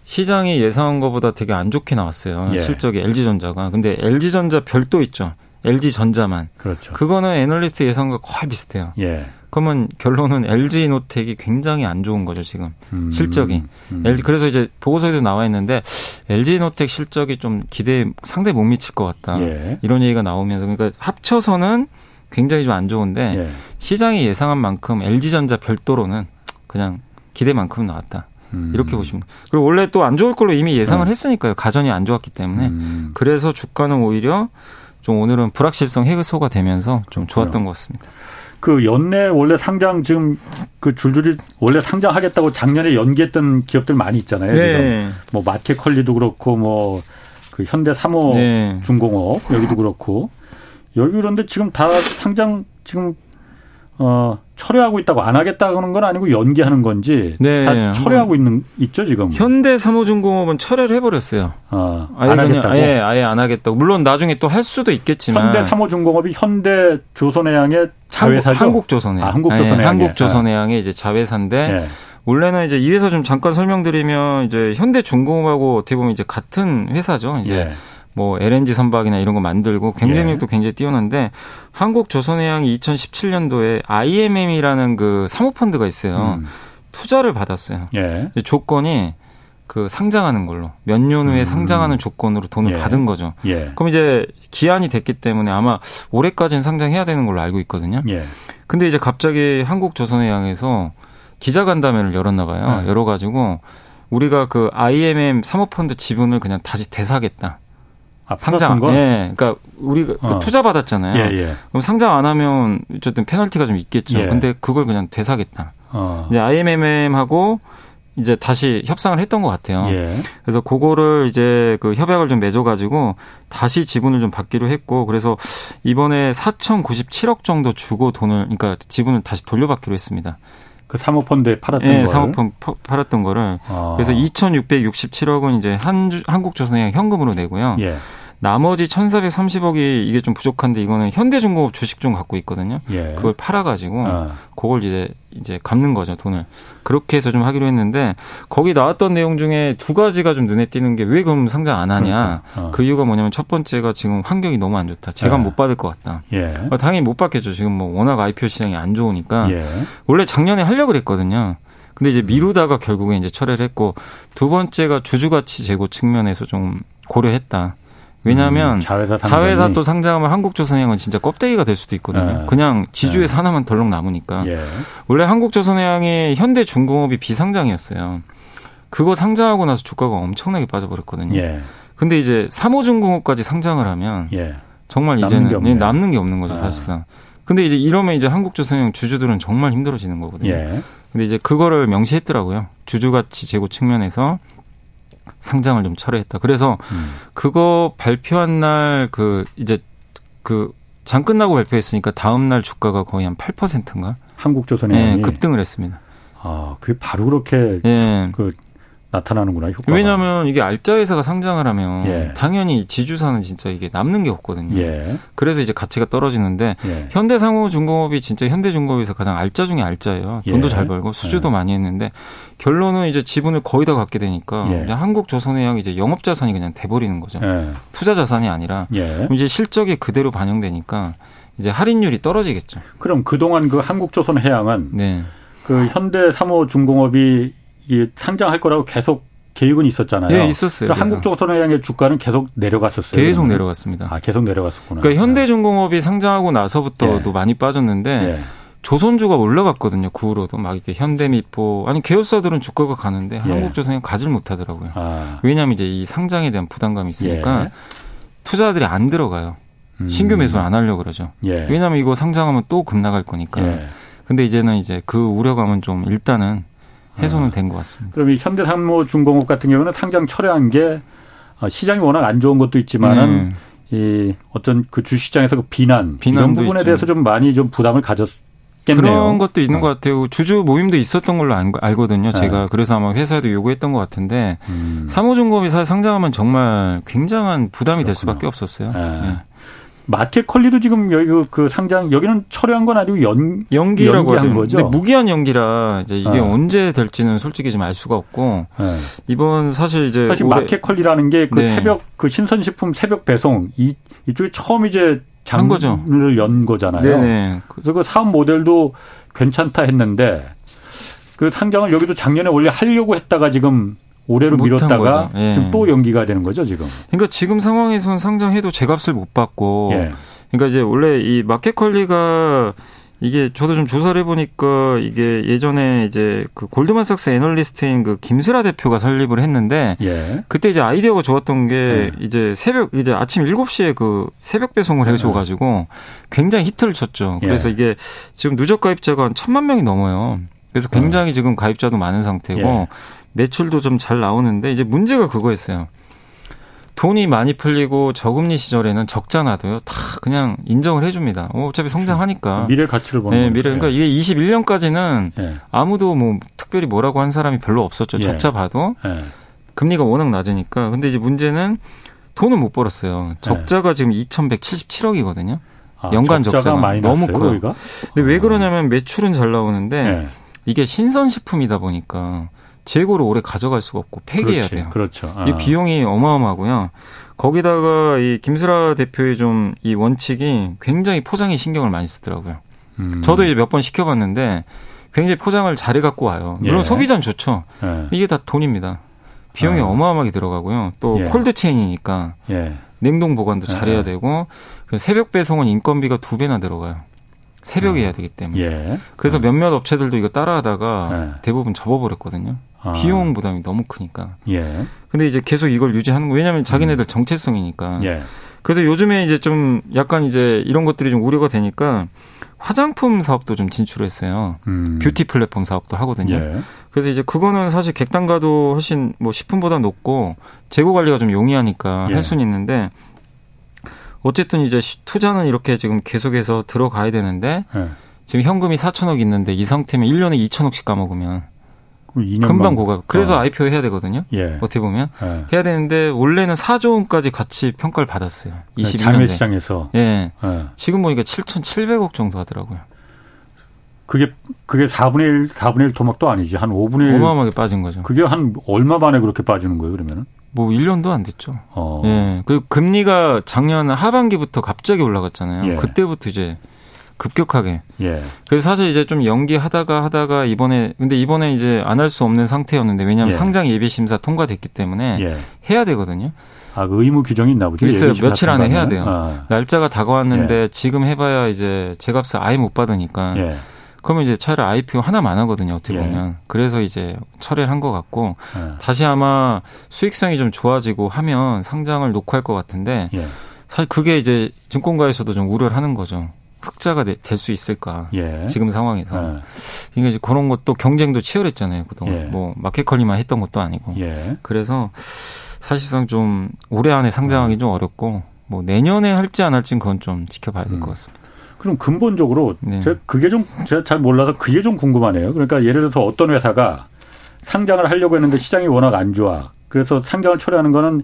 시장이 예상한 것보다 되게 안 좋게 나왔어요. 예. 실적이 LG전자가. 근데 LG전자 별도 있죠. LG전자만. 그렇죠. 그거는 애널리스트 예상과 거의 비슷해요. 예. 그러면 결론은 LG이노텍이 굉장히 안 좋은 거죠, 지금. 음, 실적이. 음. LG, 그래서 이제 보고서에도 나와 있는데 LG노텍 실적이 좀 기대에 상당히 못 미칠 것 같다. 예. 이런 얘기가 나오면서 그러니까 합쳐서는 굉장히 좀 안 좋은데 예. 시장이 예상한 만큼 LG전자 별도로는 그냥 기대만큼 나왔다. 음. 이렇게 보시면 그리고 원래 또 안 좋을 걸로 이미 예상을 네. 했으니까요. 가전이 안 좋았기 때문에 음. 그래서 주가는 오히려 좀 오늘은 불확실성 해소가 되면서 좀 좋았던 것 같습니다. 그 연내 원래 상장 지금 그 줄줄이 원래 상장하겠다고 작년에 연기했던 기업들 많이 있잖아요. 네. 지금 뭐 마켓컬리도 그렇고 뭐 그 현대 사모 네. 중공업 여기도 그렇고 여기 그런데 지금 다 상장 지금 어, 철회하고 있다고 안 하겠다는 건 아니고 연기하는 건지 네. 다 철회하고 있는 있죠 지금. 현대 사모중공업은 철회를 해버렸어요. 아, 아예 안 하겠다고. 아예 아예 안 하겠다고. 물론 나중에 또 할 수도 있겠지만. 현대 사모중공업이 현대 조선해양의 자회사죠. 한국 조선해양. 아, 한국 조선해양. 네, 한국 조선해양의 이제 자회사인데. 네. 원래는 이제 이 회사 좀 잠깐 설명드리면 이제 현대중공업하고 어떻게 보면 이제 같은 회사죠. 이제 예. 뭐 LNG 선박이나 이런 거 만들고 경쟁력도 예. 굉장히 뛰어난데 한국 조선해양이 2017년도에 IMM이라는 그 사모펀드가 있어요. 음. 투자를 받았어요. 예. 조건이 그 상장하는 걸로 몇 년 후에 음. 상장하는 조건으로 돈을 예. 받은 거죠. 예. 그럼 이제 기한이 됐기 때문에 아마 올해까지는 상장해야 되는 걸로 알고 있거든요. 예. 근데 이제 갑자기 한국조선해양에서 기자간담회를 열었나 봐요. 네. 열어가지고 우리가 그 IMM 사모펀드 지분을 그냥 다시 대사하겠다. 아, 상장. 거? 예. 그러니까 우리가 그 어. 투자 받았잖아요. 예, 예. 그럼 상장 안 하면 어쨌든 페널티가 좀 있겠죠. 예. 근데 그걸 그냥 되사겠다. 어. 이제 IMM하고 이제 다시 협상을 했던 것 같아요. 예. 그래서 그거를 이제 그 협약을 좀 맺어가지고 다시 지분을 좀 받기로 했고 그래서 이번에 4,097억 정도 주고 돈을 그러니까 지분을 다시 돌려받기로 했습니다. 그 사모펀드에 팔았던 네, 사모펀드 팔았던 거를 아. 그래서 2,660억은 이제 한 한국조선해양 현금으로 내고요. 예. 나머지 1,430억이 이게 좀 부족한데 이거는 현대중공업 주식 좀 갖고 있거든요. 예. 그걸 팔아가지고 아. 그걸 이제 이제 갚는 거죠 돈을. 그렇게 해서 좀 하기로 했는데 거기 나왔던 내용 중에 두 가지가 좀 눈에 띄는 게 왜 그럼 상장 안 하냐. 어. 그 이유가 뭐냐면 첫 번째가 지금 환경이 너무 안 좋다. 제가 예. 못 받을 것 같다. 예. 어, 당연히 못 받겠죠. 지금 뭐 워낙 IPO 시장이 안 좋으니까 예. 원래 작년에 하려고 그랬거든요. 근데 이제 미루다가 결국에 이제 철회를 했고 두 번째가 주주가치 제고 측면에서 좀 고려했다. 왜냐하면 음, 자회사, 자회사, 또 상장하면 한국조선해양은 진짜 껍데기가 될 수도 있거든요. 네. 그냥 지주에서 네. 하나만 덜렁 남으니까. 예. 원래 한국조선해양이 현대중공업이 비상장이었어요. 그거 상장하고 나서 주가가 엄청나게 빠져버렸거든요. 예. 근데 이제 삼호중공업까지 상장을 하면 예. 정말 이제는 남는 게, 남는 게 없는 거죠 아. 사실상. 근데 이제 이러면 이제 한국조선해양 주주들은 정말 힘들어지는 거거든요. 예. 근데 이제 그거를 명시했더라고요. 주주가치 제고 측면에서 상장을 좀 철회했다. 그래서 음. 그거 발표한 날 그 이제 그 장 끝나고 발표했으니까 다음 날 주가가 거의 한 8%인가? 한국조선해 네, 급등을 했습니다. 아, 그게 바로 그렇게 예. 그 나타나는구나. 효과가. 왜냐하면 이게 알짜 회사가 상장을 하면 예. 당연히 지주사는 진짜 이게 남는 게 없거든요. 예. 그래서 이제 가치가 떨어지는데 예. 현대상호중공업이 진짜 현대중공업에서 가장 알짜 중에 알짜예요. 돈도 예. 잘 벌고 수주도 예. 많이 했는데 결론은 이제 지분을 거의 다 갖게 되니까 예. 한국조선해양이 이제 영업자산이 그냥 돼버리는 거죠. 투자 자산이 아니라 이제 실적이 그대로 반영되니까 이제 할인율이 떨어지겠죠. 그럼 그동안 그 한국조선해양은 네. 그 현대 삼호중공업이 이 상장할 거라고 계속 계획은 있었잖아요. 네, 있었어요. 한국 조선해양의 주가는 계속 내려갔었어요. 계속 그러면. 내려갔습니다. 아, 계속 내려갔었구나. 그러니까 현대중공업이 상장하고 나서부터도 예. 많이 빠졌는데 예. 조선주가 올라갔거든요. 그 후로도 막 이렇게 현대미포 아니 계열사들은 주가가 가는데 예. 한국조선이 가질 못하더라고요. 아. 왜냐하면 이제 이 상장에 대한 부담감이 있으니까 예. 투자들이 안 들어가요. 음. 신규 매수를 안 하려고 그러죠. 예. 왜냐하면 이거 상장하면 또 급나갈 거니까. 예. 근데 이제는 이제 그 우려감은 좀 일단은 해소는 아. 된것 같습니다. 그럼 이 현대산모중공업 같은 경우는 상장 철회한 게 어, 시장이 워낙 안 좋은 것도 있지만은 네. 이 어떤 그 주시장에서 그 비난 이런 부분에 있죠. 대해서 좀 많이 좀 부담을 가졌. 겠네요. 그런 것도 있는 어. 것 같아요. 주주 모임도 있었던 걸로 알거든요. 제가 네. 그래서 아마 회사에도 요구했던 것 같은데 음. 사모중공업이 상장하면 정말 굉장한 부담이 그렇구나. 될 수밖에 없었어요. 네. 네. 마켓 컬리도 지금 여기 그, 그 상장 여기는 철회한 건 아니고 연 연기라고 한 거죠. 근데 무기한 연기라 이제 이게 네. 언제 될지는 솔직히 좀알 수가 없고 네. 이번 사실 이제 사실 마켓 컬리라는 게그 네. 새벽 그 신선식품 새벽 배송 이 이쪽에 처음 이제 장을 연 거잖아요. 네네. 그래서 그 사업 모델도 괜찮다 했는데 그 상장을 여기도 작년에 원래 하려고 했다가 지금 올해로 미뤘다가 예. 지금 또 연기가 되는 거죠, 지금. 그러니까 지금 상황에서는 상장해도 제값을 못 받고 예. 그러니까 이제 원래 이 마켓컬리가 이게 저도 좀 조사를 해보니까 이게 예전에 이제 그 골드만삭스 애널리스트인 그 김슬아 대표가 설립을 했는데 예. 그때 이제 아이디어가 좋았던 게 예. 이제 새벽 이제 아침 7시에 그 새벽 배송을 해줘 가지고 굉장히 히트를 쳤죠. 예. 그래서 이게 지금 누적 가입자가 한 천만 명이 넘어요. 그래서 굉장히 어. 지금 가입자도 많은 상태고 예. 매출도 좀 잘 나오는데 이제 문제가 그거였어요. 돈이 많이 풀리고 저금리 시절에는 적자 나도요. 다 그냥 인정을 해줍니다. 어, 차피 성장하니까. 미래 가치를 보는 네, 미래. 그러니까 이게 21년까지는 네. 아무도 뭐 특별히 뭐라고 한 사람이 별로 없었죠. 예. 적자 봐도. 네. 금리가 워낙 낮으니까. 근데 이제 문제는 돈을 못 벌었어요. 적자가 지금 2,177억이거든요. 아, 연간 적자가, 적자가 너무 커요. 우리가? 근데 왜 그러냐면 매출은 잘 나오는데 이게 신선식품이다 보니까 재고를 오래 가져갈 수가 없고 폐기해야 그렇지, 돼요. 그렇죠. 아. 이 비용이 어마어마하고요. 거기다가 이 김수라 대표의 좀 이 원칙이 굉장히 포장에 신경을 많이 쓰더라고요. 음. 저도 이제 몇 번 시켜봤는데 굉장히 포장을 잘해 갖고 와요. 물론 예. 소비자는 좋죠. 예. 이게 다 돈입니다. 비용이 어. 마어마하게 들어가고요. 또 예. 콜드 체인이니까 예. 냉동 보관도 잘해야 예. 되고 그 새벽 배송은 인건비가 두 배나 들어가요. 새벽에 어. 해야 되기 때문에. 예. 그래서 어. 몇몇 업체들도 이거 따라하다가 대부분 접어버렸거든요. 아. 비용 부담이 너무 크니까. 예. 근데 이제 계속 이걸 유지하는 거 왜냐하면 자기네들 음. 정체성이니까. 예. 그래서 요즘에 이제 좀 약간 이제 이런 것들이 좀 우려가 되니까 화장품 사업도 좀 진출했어요. 음. 뷰티 플랫폼 사업도 하거든요. 예. 그래서 이제 그거는 사실 객단가도 훨씬 뭐 식품보다 높고 재고 관리가 좀 용이하니까 예. 할 수는 있는데 어쨌든 이제 투자는 이렇게 지금 계속해서 들어가야 되는데 예. 지금 현금이 4천억 있는데 이 상태면 1년에 2천억씩 까먹으면 금방 고가. 그래서 어. IPO 해야 되거든요. 예. 어떻게 보면 예. 해야 되는데 원래는 4조 원까지 같이 평가를 받았어요. 21년에. 자매 시장에서. 예. 예. 지금 보니까 7,700억 정도 하더라고요. 그게 그게 4분의 1 4분의 1 토막도 아니지. 한 5분의 1 어마어마하게 빠진 거죠. 그게 한 얼마 만에 그렇게 빠지는 거예요, 그러면은? 뭐 1년도 안 됐죠. 어. 예. 그 금리가 작년 하반기부터 갑자기 올라갔잖아요. 예. 그때부터 이제 급격하게. 예. 그래서 사실 이제 좀 연기하다가 하다가 이번에 근데 이번에 이제 안 할 수 없는 상태였는데 왜냐하면 예. 상장 예비 심사 통과됐기 때문에 예. 해야 되거든요. 아, 그 의무 규정이 있나 보죠. 있어요. 며칠 안에 해야 돼요. 아. 날짜가 다가왔는데 예. 지금 해봐야 이제 제값을 아예 못 받으니까. 예. 그러면 이제 차라리 IPO 하나만 하거든요. 어떻게 예. 보면. 그래서 이제 철회를 한 것 같고 다시 아마 수익성이 좀 좋아지고 하면 상장을 놓고 할것 같은데 사실 그게 이제 증권가에서도 좀 우려를 하는 거죠. 흑자가 될 수 있을까? 예. 지금 상황에서. 예. 그러니까 이제 그런 것도 경쟁도 치열했잖아요. 그동안 예. 뭐 마켓컬리만 했던 것도 아니고. 예. 그래서 사실상 좀 올해 안에 상장하기 좀 어렵고 뭐 내년에 할지 안 할지는 그건 좀 지켜봐야 될것 음. 같습니다. 그럼 근본적으로 네. 제가 그게 좀 제가 잘 몰라서 그게 좀 궁금하네요. 그러니까 예를 들어서 어떤 회사가 상장을 하려고 했는데 시장이 워낙 안 좋아. 그래서 상장을 철회하는 거는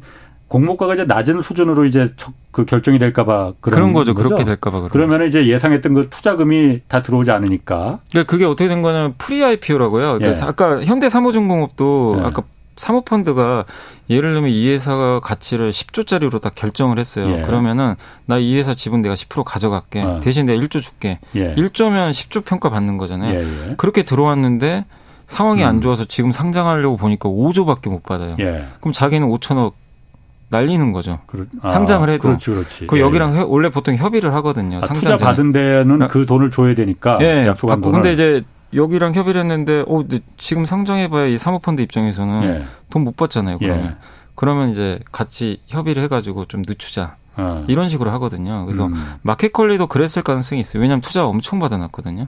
공모가가 이제 낮은 수준으로 이제 그 결정이 될까봐 그런, 그런 거죠. 거죠? 그렇게 될까봐 그러면 이제 예상했던 그 투자금이 다 들어오지 않으니까. 그러니까 그게 어떻게 된 거냐면 pre-IPO라고요. 그러니까 예. 아까 현대삼호중공업도 예. 아까 사모펀드가 예를 들면 이 회사가 가치를 10조짜리로 다 결정을 했어요. 예. 그러면은 나 이 회사 지분 내가 10% 가져갈게. 어. 대신 내가 1조 줄게. 예. 1조면 10조 평가 받는 거잖아요. 예, 예. 그렇게 들어왔는데 상황이 음. 안 좋아서 지금 상장하려고 보니까 5조밖에 못 받아요. 예. 그럼 자기는 5천억 날리는 거죠. 그렇, 아, 상장을 해도. 그렇지, 그렇지. 그 예. 여기랑 회, 원래 보통 협의를 하거든요. 아, 투자 받은 데는 아. 그 돈을 줘야 되니까. 예. 약속한 받고. 돈을. 근데 이제 여기랑 협의를 했는데, 어, 지금 상장해봐야 이 사모펀드 입장에서는 예. 돈못 받잖아요. 그러면. 예. 그러면 이제 같이 협의를 해가지고 좀 늦추자. 아. 이런 식으로 하거든요. 그래서 음. 마켓 컬리도 그랬을 가능성이 있어요. 왜냐하면 투자 엄청 받아놨거든요.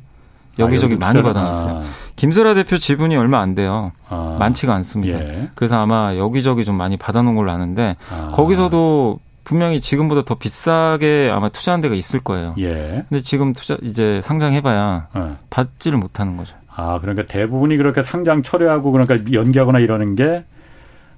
여기저기 아, 많이 받아놨어요. 아. 김설아 대표 지분이 얼마 안 돼요. 아. 많지가 않습니다. 예. 그래서 아마 여기저기 좀 많이 받아놓은 걸로 아는데 아. 거기서도 분명히 지금보다 더 비싸게 아마 투자한 데가 있을 거예요. 예. 근데 지금 투자 이제 상장해봐야 예. 받지를 못하는 거죠. 아 그러니까 대부분이 그렇게 상장 철회하고 그러니까 연기하거나 이러는 게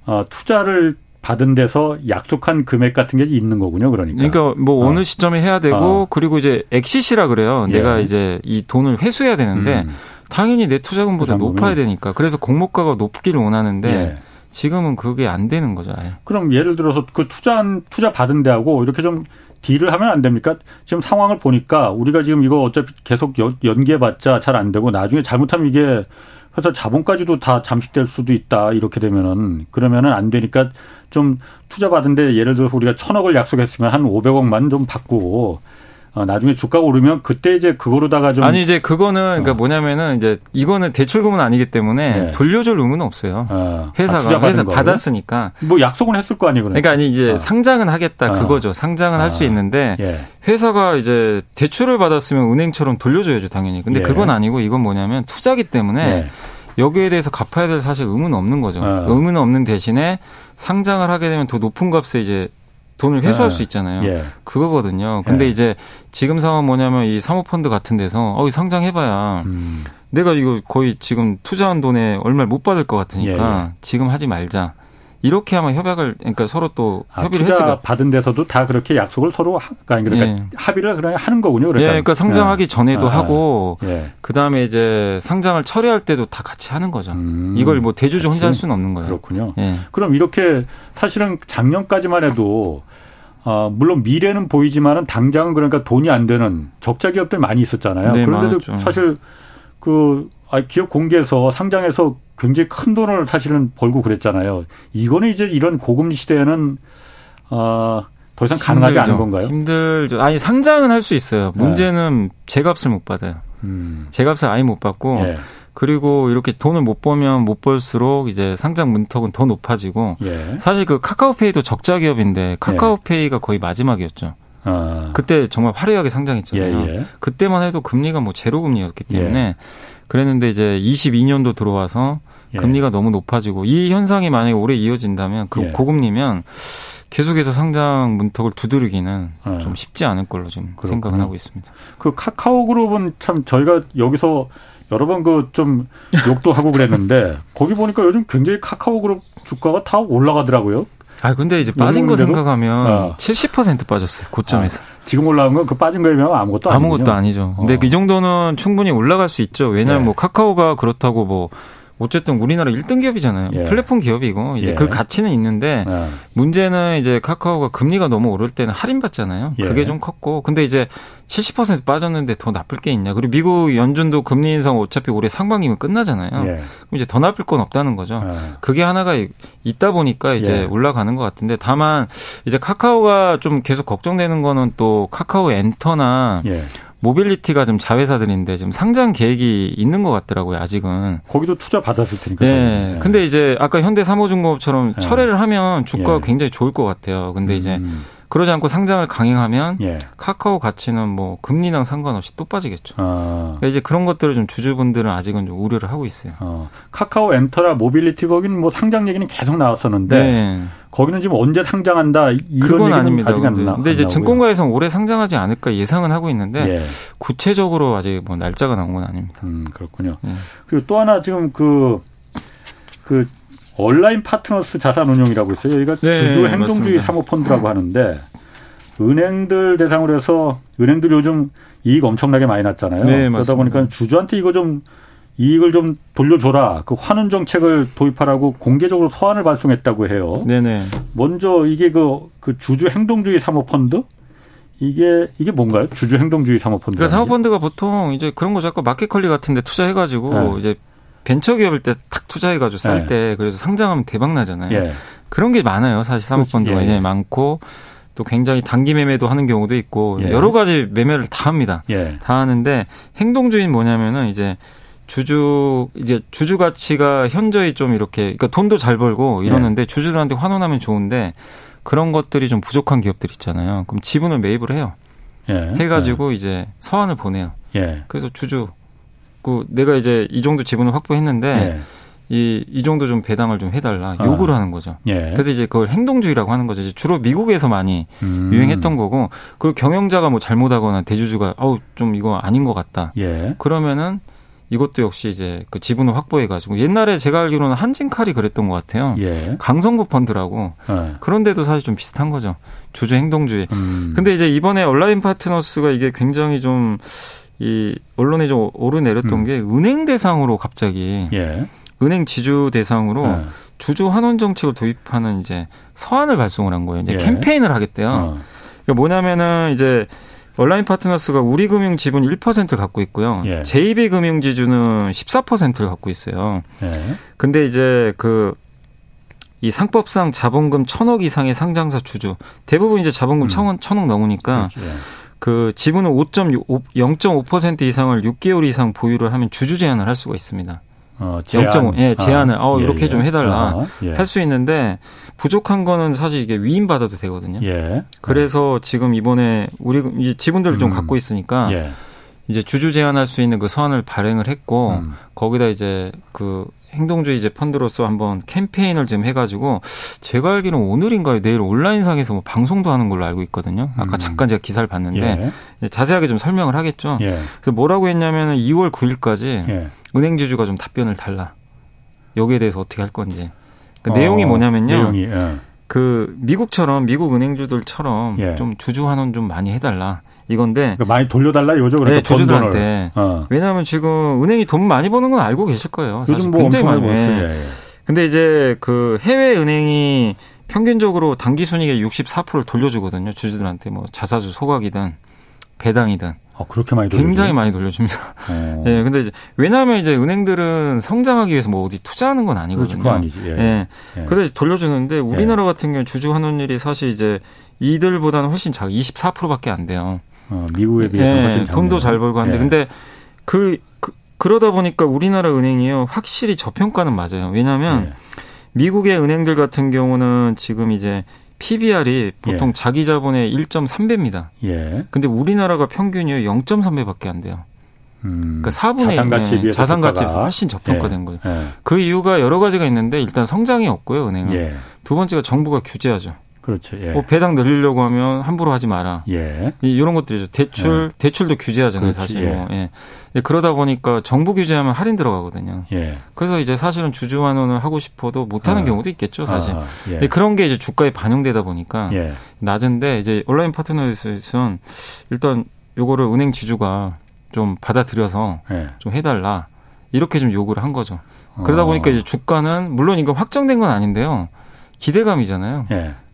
어, 투자를 받은 데서 약속한 금액 같은 게 있는 거군요. 그러니까. 그러니까 뭐 어. 느 시점에 해야 되고 어. 그리고 이제 엑시시라 그래요. 예. 내가 이제 이 돈을 회수해야 되는데 음. 당연히 내 투자금보다 투자금이. 높아야 되니까. 그래서 공모가가 높기를 원하는데 예. 지금은 그게 안 되는 거죠. 아예. 그럼 예를 들어서 그 투자 투자 받은 데하고 이렇게 좀 딜을 하면 안 됩니까? 지금 상황을 보니까 우리가 지금 이거 어차피 계속 연계해봤자 잘 안 되고 나중에 잘못하면 이게 그래서 자본까지도 다 잠식될 수도 있다. 이렇게 되면은 그러면은 안 되니까 좀 투자 받은데 예를 들어서 우리가 천억을 약속했으면 한 오백억만 좀 받고 어, 나중에 주가가 오르면 그때 이제 그거로다가 좀 아니 이제 그거는 그러니까 어. 뭐냐면은 이제 이거는 대출금은 아니기 때문에 네. 돌려줄 의무는 없어요. 어. 회사가 아, 회사 받았으니까 뭐 약속은 했을 거 아니에요. 그러니까, 아니 이제 어. 상장은 하겠다 어. 그거죠. 상장은 할 수 있는데 예. 회사가 이제 대출을 받았으면 은행처럼 돌려줘야죠 당연히. 근데 예. 그건 아니고 이건 뭐냐면 투자기 때문에 예. 여기에 대해서 갚아야 될 사실 의무는 없는 거죠. 의무는 없는 대신에 상장을 하게 되면 더 높은 값에 이제 돈을 회수할 네. 수 있잖아요. 예. 그거거든요. 근데 예. 이제 지금 상황 뭐냐면 이 사모펀드 같은 데서 어, 상장해봐야 음. 내가 이거 거의 지금 투자한 돈에 얼마를 못 받을 것 같으니까 예. 지금 하지 말자. 이렇게 하면 협약을 그러니까 서로 또 아, 협의를 했을 받은 데서도 다 그렇게 약속을 서로 하, 그러니까 예. 합의를 그냥 하는 거군요. 그러니까, 예, 그러니까 상장하기 예. 전에도 아, 하고 예. 그다음에 이제 상장을 처리할 때도 다 같이 하는 거죠. 음, 이걸 뭐 대주주 혼자 할 수는 없는 거예요. 그렇군요. 예. 그럼 이렇게 사실은 작년까지만 해도 어, 물론 미래는 보이지만은 당장은 그러니까 돈이 안 되는 적자 기업들 많이 있었잖아요. 네, 그런데도 많았죠. 사실 그 아, 기업 공개해서 상장해서 굉장히 큰 돈을 사실은 벌고 그랬잖아요. 이거는 이제 이런 고금리 시대에는 어, 더 이상 가능하지 않은 건가요? 힘들죠. 아니 상장은 할 수 있어요. 네. 문제는 네. 제값을 못 받아요. 음. 제값을 아예 못 받고 네. 그리고 이렇게 돈을 못 벌면 못 벌수록 이제 상장 문턱은 더 높아지고 예. 사실 그 카카오페이도 적자 기업인데 카카오페이가 거의 마지막이었죠. 아. 그때 정말 화려하게 상장했잖아요. 예, 예. 그때만 해도 금리가 뭐 제로 금리였기 때문에 예. 그랬는데 이제 22년도 들어와서 예. 금리가 너무 높아지고 이 현상이 만약에 오래 이어진다면 그 예. 고금리면 계속해서 상장 문턱을 두드리기는 네. 좀 쉽지 않을 걸로 좀 생각을 하고 있습니다. 그 카카오 그룹은 참 저희가 여기서 여러 번 그 좀 욕도 하고 그랬는데 거기 보니까 요즘 굉장히 카카오 그룹 주가가 다 올라가더라고요. 아 근데 이제 빠진 거 생각하면 어. 70% 빠졌어요 고점에서. 아, 지금 올라온 건 그 빠진 거에 비하면 아무것도 아니죠. 아무것도 아니죠. 근데 어. 이 정도는 충분히 올라갈 수 있죠. 왜냐하면 네. 뭐 카카오가 그렇다고 뭐 어쨌든 우리나라 1등 기업이잖아요. 예. 플랫폼 기업이고 이제 예. 그 가치는 있는데 예. 문제는 이제 카카오가 금리가 너무 오를 때는 할인 받잖아요. 예. 그게 좀 컸고 근데 이제 70% 빠졌는데 더 나쁠 게 있냐. 그리고 미국 연준도 금리 인상 어차피 올해 상반기면 끝나잖아요. 예. 그럼 이제 더 나쁠 건 없다는 거죠. 예. 그게 하나가 있다 보니까 이제 올라가는 것 같은데 다만 이제 카카오가 좀 계속 걱정되는 거는 또 카카오 엔터나 모빌리티가 좀 자회사들인데 지금 상장 계획이 있는 것 같더라고요. 아직은. 거기도 투자 받았을 테니까. 네. 네. 근데 이제 아까 현대 삼호중공업처럼 네. 철회를 하면 주가가 예. 굉장히 좋을 것 같아요. 근데 음. 이제 그러지 않고 상장을 강행하면 예. 카카오 가치는 뭐 금리랑 상관없이 또 빠지겠죠. 아. 그러니까 이제 그런 것들을 좀 주주분들은 아직은 좀 우려를 하고 있어요. 어. 카카오 엔터랑 모빌리티 거기는 뭐 상장 얘기는 계속 나왔었는데 네. 거기는 지금 언제 상장한다 이런 그건 아닙니다. 아직 근데, 근데 이제 증권가에서는 올해 상장하지 않을까 예상은 하고 있는데 예. 구체적으로 아직 뭐 날짜가 나온 건 아닙니다. 음, 그렇군요. 예. 그리고 또 하나 지금 그그 그 온라인 파트너스 자산운용이라고 있어요. 여기가 네, 주주 행동주의 사모펀드라고 하는데 은행들 대상으로 해서 은행들 요즘 이익 엄청나게 많이 났잖아요. 네, 그러다 보니까 주주한테 이거 좀 이익을 좀 돌려줘라. 그 환원 정책을 도입하라고 공개적으로 서한을 발송했다고 해요. 네네. 먼저 이게 그, 그 주주 행동주의 사모펀드 이게 이게 뭔가요? 주주 행동주의 사모펀드. 그러니까 사모펀드가 보통 이제 그런 거죠. 아까 마켓컬리 같은 데 투자해 가지고 네. 이제 벤처 기업일 때 탁 투자해가지고 쌀때 네. 그래서 상장하면 대박 나잖아요. 예. 그런 게 많아요. 사실 사모펀드가 예. 많고 또 굉장히 단기 매매도 하는 경우도 있고 예. 여러 가지 매매를 다 합니다. 예. 다 하는데 행동주의는 뭐냐면은 이제 주주 이제 주주 가치가 현저히 좀 이렇게 그러니까 돈도 잘 벌고 이러는데 예. 주주들한테 환원하면 좋은데 그런 것들이 좀 부족한 기업들 있잖아요. 그럼 지분을 매입을 해요. 예. 해가지고 이제 서한을 보내요. 그래서 주주 그 내가 이제 이 정도 지분을 확보했는데 예. 이, 이 정도 좀 배당을 좀 해달라 요구를 아. 하는 거죠. 예. 그래서 이제 그걸 행동주의라고 하는 거죠. 주로 미국에서 많이 음. 유행했던 거고 그리고 경영자가 뭐 잘못하거나 대주주가 어우 좀 이거 아닌 것 같다. 예. 그러면은 이것도 역시 이제 그 지분을 확보해가지고 옛날에 제가 알기로는 한진칼이 그랬던 것 같아요. 예. 강성부 펀드라고 예. 그런데도 사실 좀 비슷한 거죠. 주주 행동주의. 음. 근데 이제 이번에 온라인 파트너스가 이게 굉장히 좀 이 언론에 좀 오르내렸던 음. 게 은행 대상으로 갑자기 예. 은행 지주 대상으로 예. 주주 환원 정책을 도입하는 이제 서한을 발송을 한 거예요. 이제 예. 캠페인을 하겠대요. 어. 그러니까 뭐냐면은 이제 온라인 파트너스가 우리금융 지분 1% 갖고 있고요. 예. JB금융 지주는 14%를 갖고 있어요. 예. 근데 이제 그이 상법상 자본금 천억 이상의 상장사 주주 대부분 이제 자본금 음. 천억, 천억 넘으니까 그렇죠. 예. 그 지분은 5.0.5% 이상을 6개월 이상 보유를 하면 주주 제한을 할 수가 있습니다. 어, 제한. 0.5, 예, 제한을, 어, 예, 이렇게 예. 좀 해달라. 어, 예. 할수 있는데, 부족한 거는 사실 이게 위임 받아도 되거든요. 예. 그래서 지금 이번에 우리 지분들을 음. 좀 갖고 있으니까, 예. 이제 주주 제한할 수 있는 그 서한을 발행을 했고, 음. 거기다 이제 그 행동주의 이제 펀드로서 한번 캠페인을 좀 해가지고 제가 알기로는 오늘인가요 내일 온라인상에서 뭐 방송도 하는 걸로 알고 있거든요. 아까 음. 잠깐 제가 기사를 봤는데 예. 자세하게 좀 설명을 하겠죠. 예. 그래서 뭐라고 했냐면은 2월 9일까지 예. 은행 주주가 좀 답변을 달라. 여기에 대해서 어떻게 할 건지. 그 어, 내용이 뭐냐면요. 내용이, 예. 그 미국처럼 미국 은행주들처럼 예. 좀 주주 환원 좀 많이 해달라. 이건데 그러니까 많이 돌려달라 이거죠. 그러니까 네, 주주들한테. 어. 왜냐하면 지금 은행이 돈 많이 버는 건 알고 계실 거예요. 요즘 뭐 굉장히 많이 버어요 예. 근데 이제 그 해외 은행이 평균적으로 단기 순이익의 64%를 돌려주거든요. 주주들한테 뭐 자사주 소각이든 배당이든. 아, 그렇게 많이 돌려줘요? 굉장히 많이 돌려줍니다. 어. (laughs) 예, 근데 이제 왜냐하면 이제 은행들은 성장하기 위해서 뭐 어디 투자하는 건 아니거든요. 그렇죠, 아니지. 예. 예. 예. 그래서 돌려주는데 우리나라 예. 같은 경우 주주 환원율이 사실 이제 이들보다는 훨씬 작아 24%밖에 안 돼요. 어, 미국에 비해서 예. 돈도 잘 벌고 하는데 예. 근데 그, 그 그러다 보니까 우리나라 은행이요 확실히 저평가는 맞아요. 왜냐하면 예. 미국의 은행들 같은 경우는 지금 이제 PBR이 보통 예. 자기 자본의 1.3배입니다. 예. 근데 우리나라가 평균이 0.3배밖에 안 돼요. 음, 그러니까 4분의 자산 가치에 비해서 자산 가치에서 훨씬 저평가된 예. 거죠. 예. 그 이유가 여러 가지가 있는데 일단 성장이 없고요, 은행은. 예. 두 번째가 정부가 규제하죠. 그렇죠. 예. 뭐 배당 늘리려고 하면 함부로 하지 마라. 예. 이런 것들이죠. 대출 예. 대출도 규제하잖아요, 그렇지. 사실. 예. 뭐. 예. 예. 그러다 보니까 정부 규제하면 할인 들어가거든요. 예. 그래서 이제 사실은 주주 환원을 하고 싶어도 못 하는 아. 경우도 있겠죠, 사실. 아. 예. 근데 그런 게 이제 주가에 반영되다 보니까 예. 낮은데 이제 온라인 파트너에서는 일단 요거를 은행 지주가 좀 받아들여서 예. 좀 해달라 이렇게 좀 요구를 한 거죠. 그러다 어. 보니까 이제 주가는 물론 이거 확정된 건 아닌데요. 기대감이잖아요.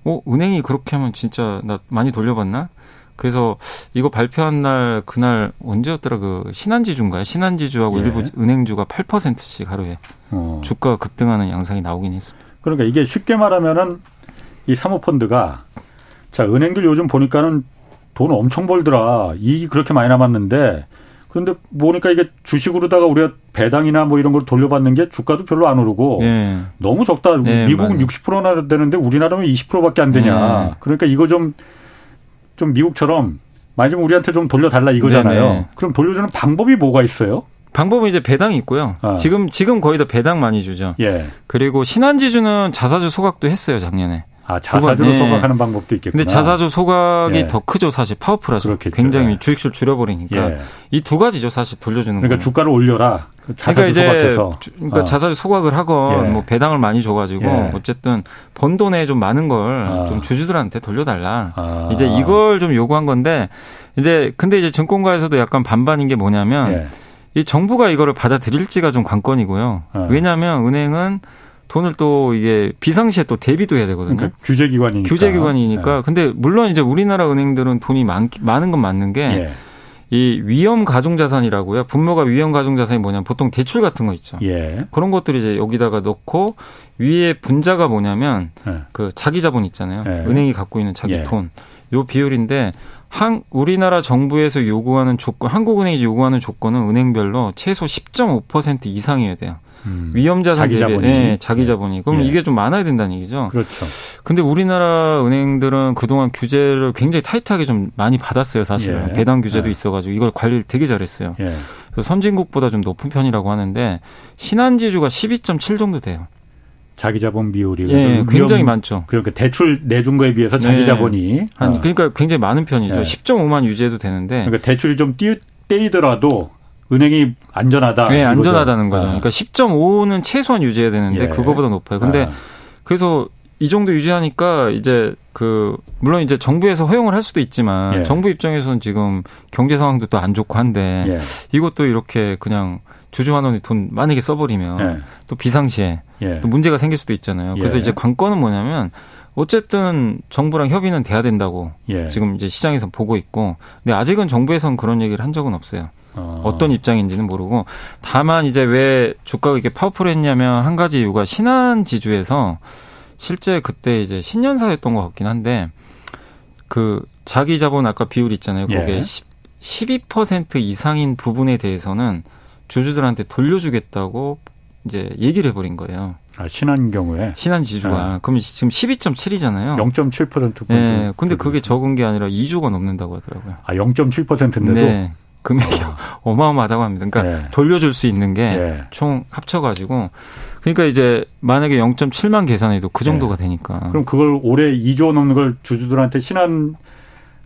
예. 어, 은행이 그렇게 하면 진짜 나 많이 돌려봤나? 그래서 이거 발표한 날 그날 언제였더라 그 신한지주인가요? 신한지주하고 예. 일부 은행주가 8%씩 하루에 어. 주가 급등하는 양상이 나오긴 했습니다. 그러니까 이게 쉽게 말하면은 이 사모펀드가 자 은행들 요즘 보니까는 돈 엄청 벌더라 이익이 그렇게 많이 남았는데 그런데 보니까 이게 주식으로다가 우리가 배당이나 뭐 이런 걸 돌려받는 게 주가도 별로 안 오르고 네. 너무 적다. 네, 미국은 맞아요. 60%나 되는데 우리나라는 20%밖에 안 되냐. 네. 그러니까 이거 좀좀 미국처럼 많이 좀 우리한테 좀 돌려달라 이거잖아요. 그럼 돌려주는 방법이 뭐가 있어요? 방법은 이제 배당이 있고요. 아. 지금 지금 거의 다 배당 많이 주죠. 예. 그리고 신한지주는 자사주 소각도 했어요 작년에. 아 자사주로 네. 소각하는 방법도 있겠구나. 근데 자사주 소각이 예. 더 크죠 사실 파워풀하죠. 그렇겠죠. 굉장히 예. 주식수를 줄여버리니까 예. 이두 가지죠 사실 돌려주는 거. 그러니까 주가를 올려라. 그 그러니까 이제 소각해서. 그러니까 어. 자사주 소각을 하건 예. 뭐 배당을 많이 줘가지고 예. 어쨌든 번 돈에 좀 많은 걸좀 아. 주주들한테 돌려달라. 아. 이제 이걸 좀 요구한 건데 이제 근데 이제 증권가에서도 약간 반반인 게 뭐냐면. 예. 이 정부가 이거를 받아들일지가 좀 관건이고요. 네. 왜냐하면 은행은 돈을 또 이게 비상시에 또 대비도 해야 되거든요. 그러니까 규제기관이니까. 규제기관이니까. 네. 근데 물론 이제 우리나라 은행들은 돈이 많, 많은 건 맞는 게. 예. 이 위험 가중 자산이라고요. 분모가 위험 가중 자산이 뭐냐면 보통 대출 같은 거 있죠. 예. 그런 것들을 이제 여기다가 넣고 위에 분자가 뭐냐면 예. 그 자기 자본 있잖아요. 예. 은행이 갖고 있는 자기 예. 돈. 요 비율인데 한 우리나라 정부에서 요구하는 조건, 한국은행이 요구하는 조건은 은행별로 최소 10.5% 이상이어야 돼요. 음. 위험 자산 자기 자본이 네, 자기 자본이. 그럼 예. 이게 좀 많아야 된다는 얘기죠. 그렇죠. 근데 우리나라 은행들은 그동안 규제를 굉장히 타이트하게 좀 많이 받았어요, 사실은. 예. 배당 규제도 예. 있어 가지고 이걸 관리를 되게 잘했어요. 예. 그래서 선진국보다 좀 높은 편이라고 하는데 신한지주가 12.7 정도 돼요. 자기 자본 비율이 예, 굉장히 많죠. 그러니까 대출 내준 거에 비해서 자기 네. 자본이 한 어. 그러니까 굉장히 많은 편이죠. 네. 10.5만 유지해도 되는데 그러니까 대출이 좀 띄, 떼이더라도 은행이 안전하다. 네, 안전하다는 거죠. 아. 그러니까 10.5는 최소한 유지해야 되는데 예. 그거보다 높아요. 근데 아. 그래서 이 정도 유지하니까 이제 그 물론 이제 정부에서 허용을 할 수도 있지만 예. 정부 입장에서는 지금 경제 상황도 또 안 좋고 한데 예. 이것도 이렇게 그냥 주주만 원이 돈 만약에 써버리면 예. 또 비상시에 예. 또 문제가 생길 수도 있잖아요. 그래서 예. 이제 관건은 뭐냐면 어쨌든 정부랑 협의는 돼야 된다고 예. 지금 이제 시장에서 보고 있고 근데 아직은 정부에서는 그런 얘기를 한 적은 없어요. 어. 떤 입장인지는 모르고 다만 이제 왜 주가가 이렇게 파워풀했냐면 한 가지 이유가 신한 지주에서 실제 그때 이제 신년사였던 것 같긴 한데 그 자기 자본 아까 비율 있잖아요. 거기에 예. 12% 이상인 부분에 대해서는 주주들한테 돌려주겠다고 이제 얘기를 해버린 거예요. 아, 신한 경우에? 신한 지주가. 네. 그럼 지금 12.7이잖아요. 0.7%. 네. 근데 그게 적은 게 아니라 2조가 넘는다고 하더라고요. 아, 0.7%인데도? 네. 금액이 어. (laughs) 어마어마하다고 합니다. 그러니까 네. 돌려줄 수 있는 게총 네. 합쳐가지고. 그러니까 이제 만약에 0.7만 계산해도 그 정도가 네. 되니까. 그럼 그걸 올해 2조 넘는 걸 주주들한테 신한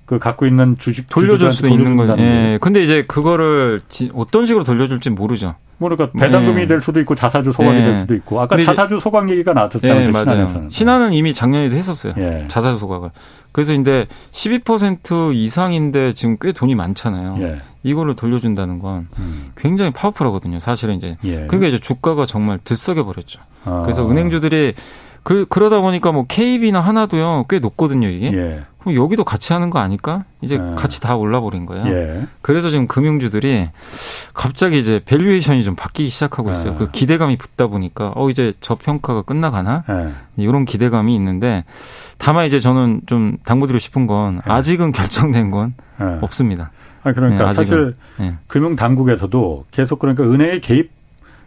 그 갖고 있는 주식 돌려줄 수도 있는 거죠. 예. 근데 이제 그거를 어떤 식으로 돌려줄지 모르죠. 뭐 배당금이 네. 될 수도 있고 자사주 소각이 네. 될 수도 있고 아까 자사주 소각 얘기가 나왔었다면 네, 맞아요. 신한은 이미 작년에도 했었어요. 예. 자사주 소각을. 그래서 근데 12% 이상인데 지금 꽤 돈이 많잖아요. 예. 이거를 돌려준다는 건 음. 굉장히 파워풀하거든요. 사실은 이제 예. 그러니까 이제 주가가 정말 들썩여 버렸죠. 아. 그래서 은행주들이 그 그러다 보니까 뭐 KB나 하나도요 꽤 높거든요 이게. 예. 그럼 여기도 같이 하는 거 아닐까? 이제 예. 같이 다 올라버린 거예요. 예. 그래서 지금 금융주들이 갑자기 이제 valuation이 좀 바뀌기 시작하고 있어요. 예. 그 기대감이 붙다 보니까 어 이제 저 평가가 끝나가나 이런 기대감이 있는데 다만 이제 저는 좀 당부드리고 싶은 건 아직은 결정된 건 없습니다. 아 그러니까 네, 사실 네. 금융 당국에서도 계속 그러니까 은행의 개입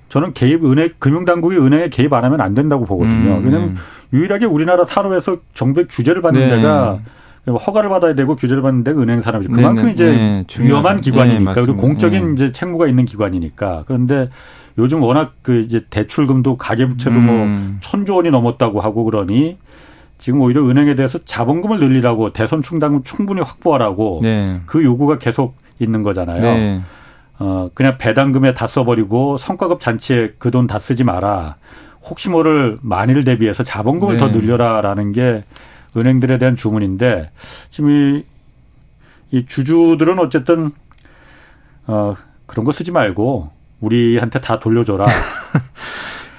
저는 개입 은행 금융 당국이 은행에 개입 안 하면 안 된다고 보거든요. 음, 왜냐하면 네. 유일하게 우리나라 사로에서 정부의 규제를 받는 네. 데가 허가를 받아야 되고 규제를 받는 데가 은행 사람이죠. 그만큼 네, 이제 네, 위험한 기관이니까 그리고 공적인 이제 책무가 있는 기관이니까. 그런데 요즘 워낙 그 이제 대출금도 가계부채도 뭐 음. 뭐 천조 원이 넘었다고 하고 그러니 지금 오히려 은행에 대해서 자본금을 늘리라고 대선 충당금 충분히 확보하라고 네. 그 요구가 계속 있는 거잖아요. 네. 어 그냥 배당금에 다 써버리고 성과급 잔치에 그 돈 다 쓰지 마라. 혹시 모를 만일 대비해서 자본금을 네. 더 늘려라라는 게 은행들에 대한 주문인데 지금 이, 이 주주들은 어쨌든 어 그런 거 쓰지 말고 우리한테 다 돌려줘라. (laughs)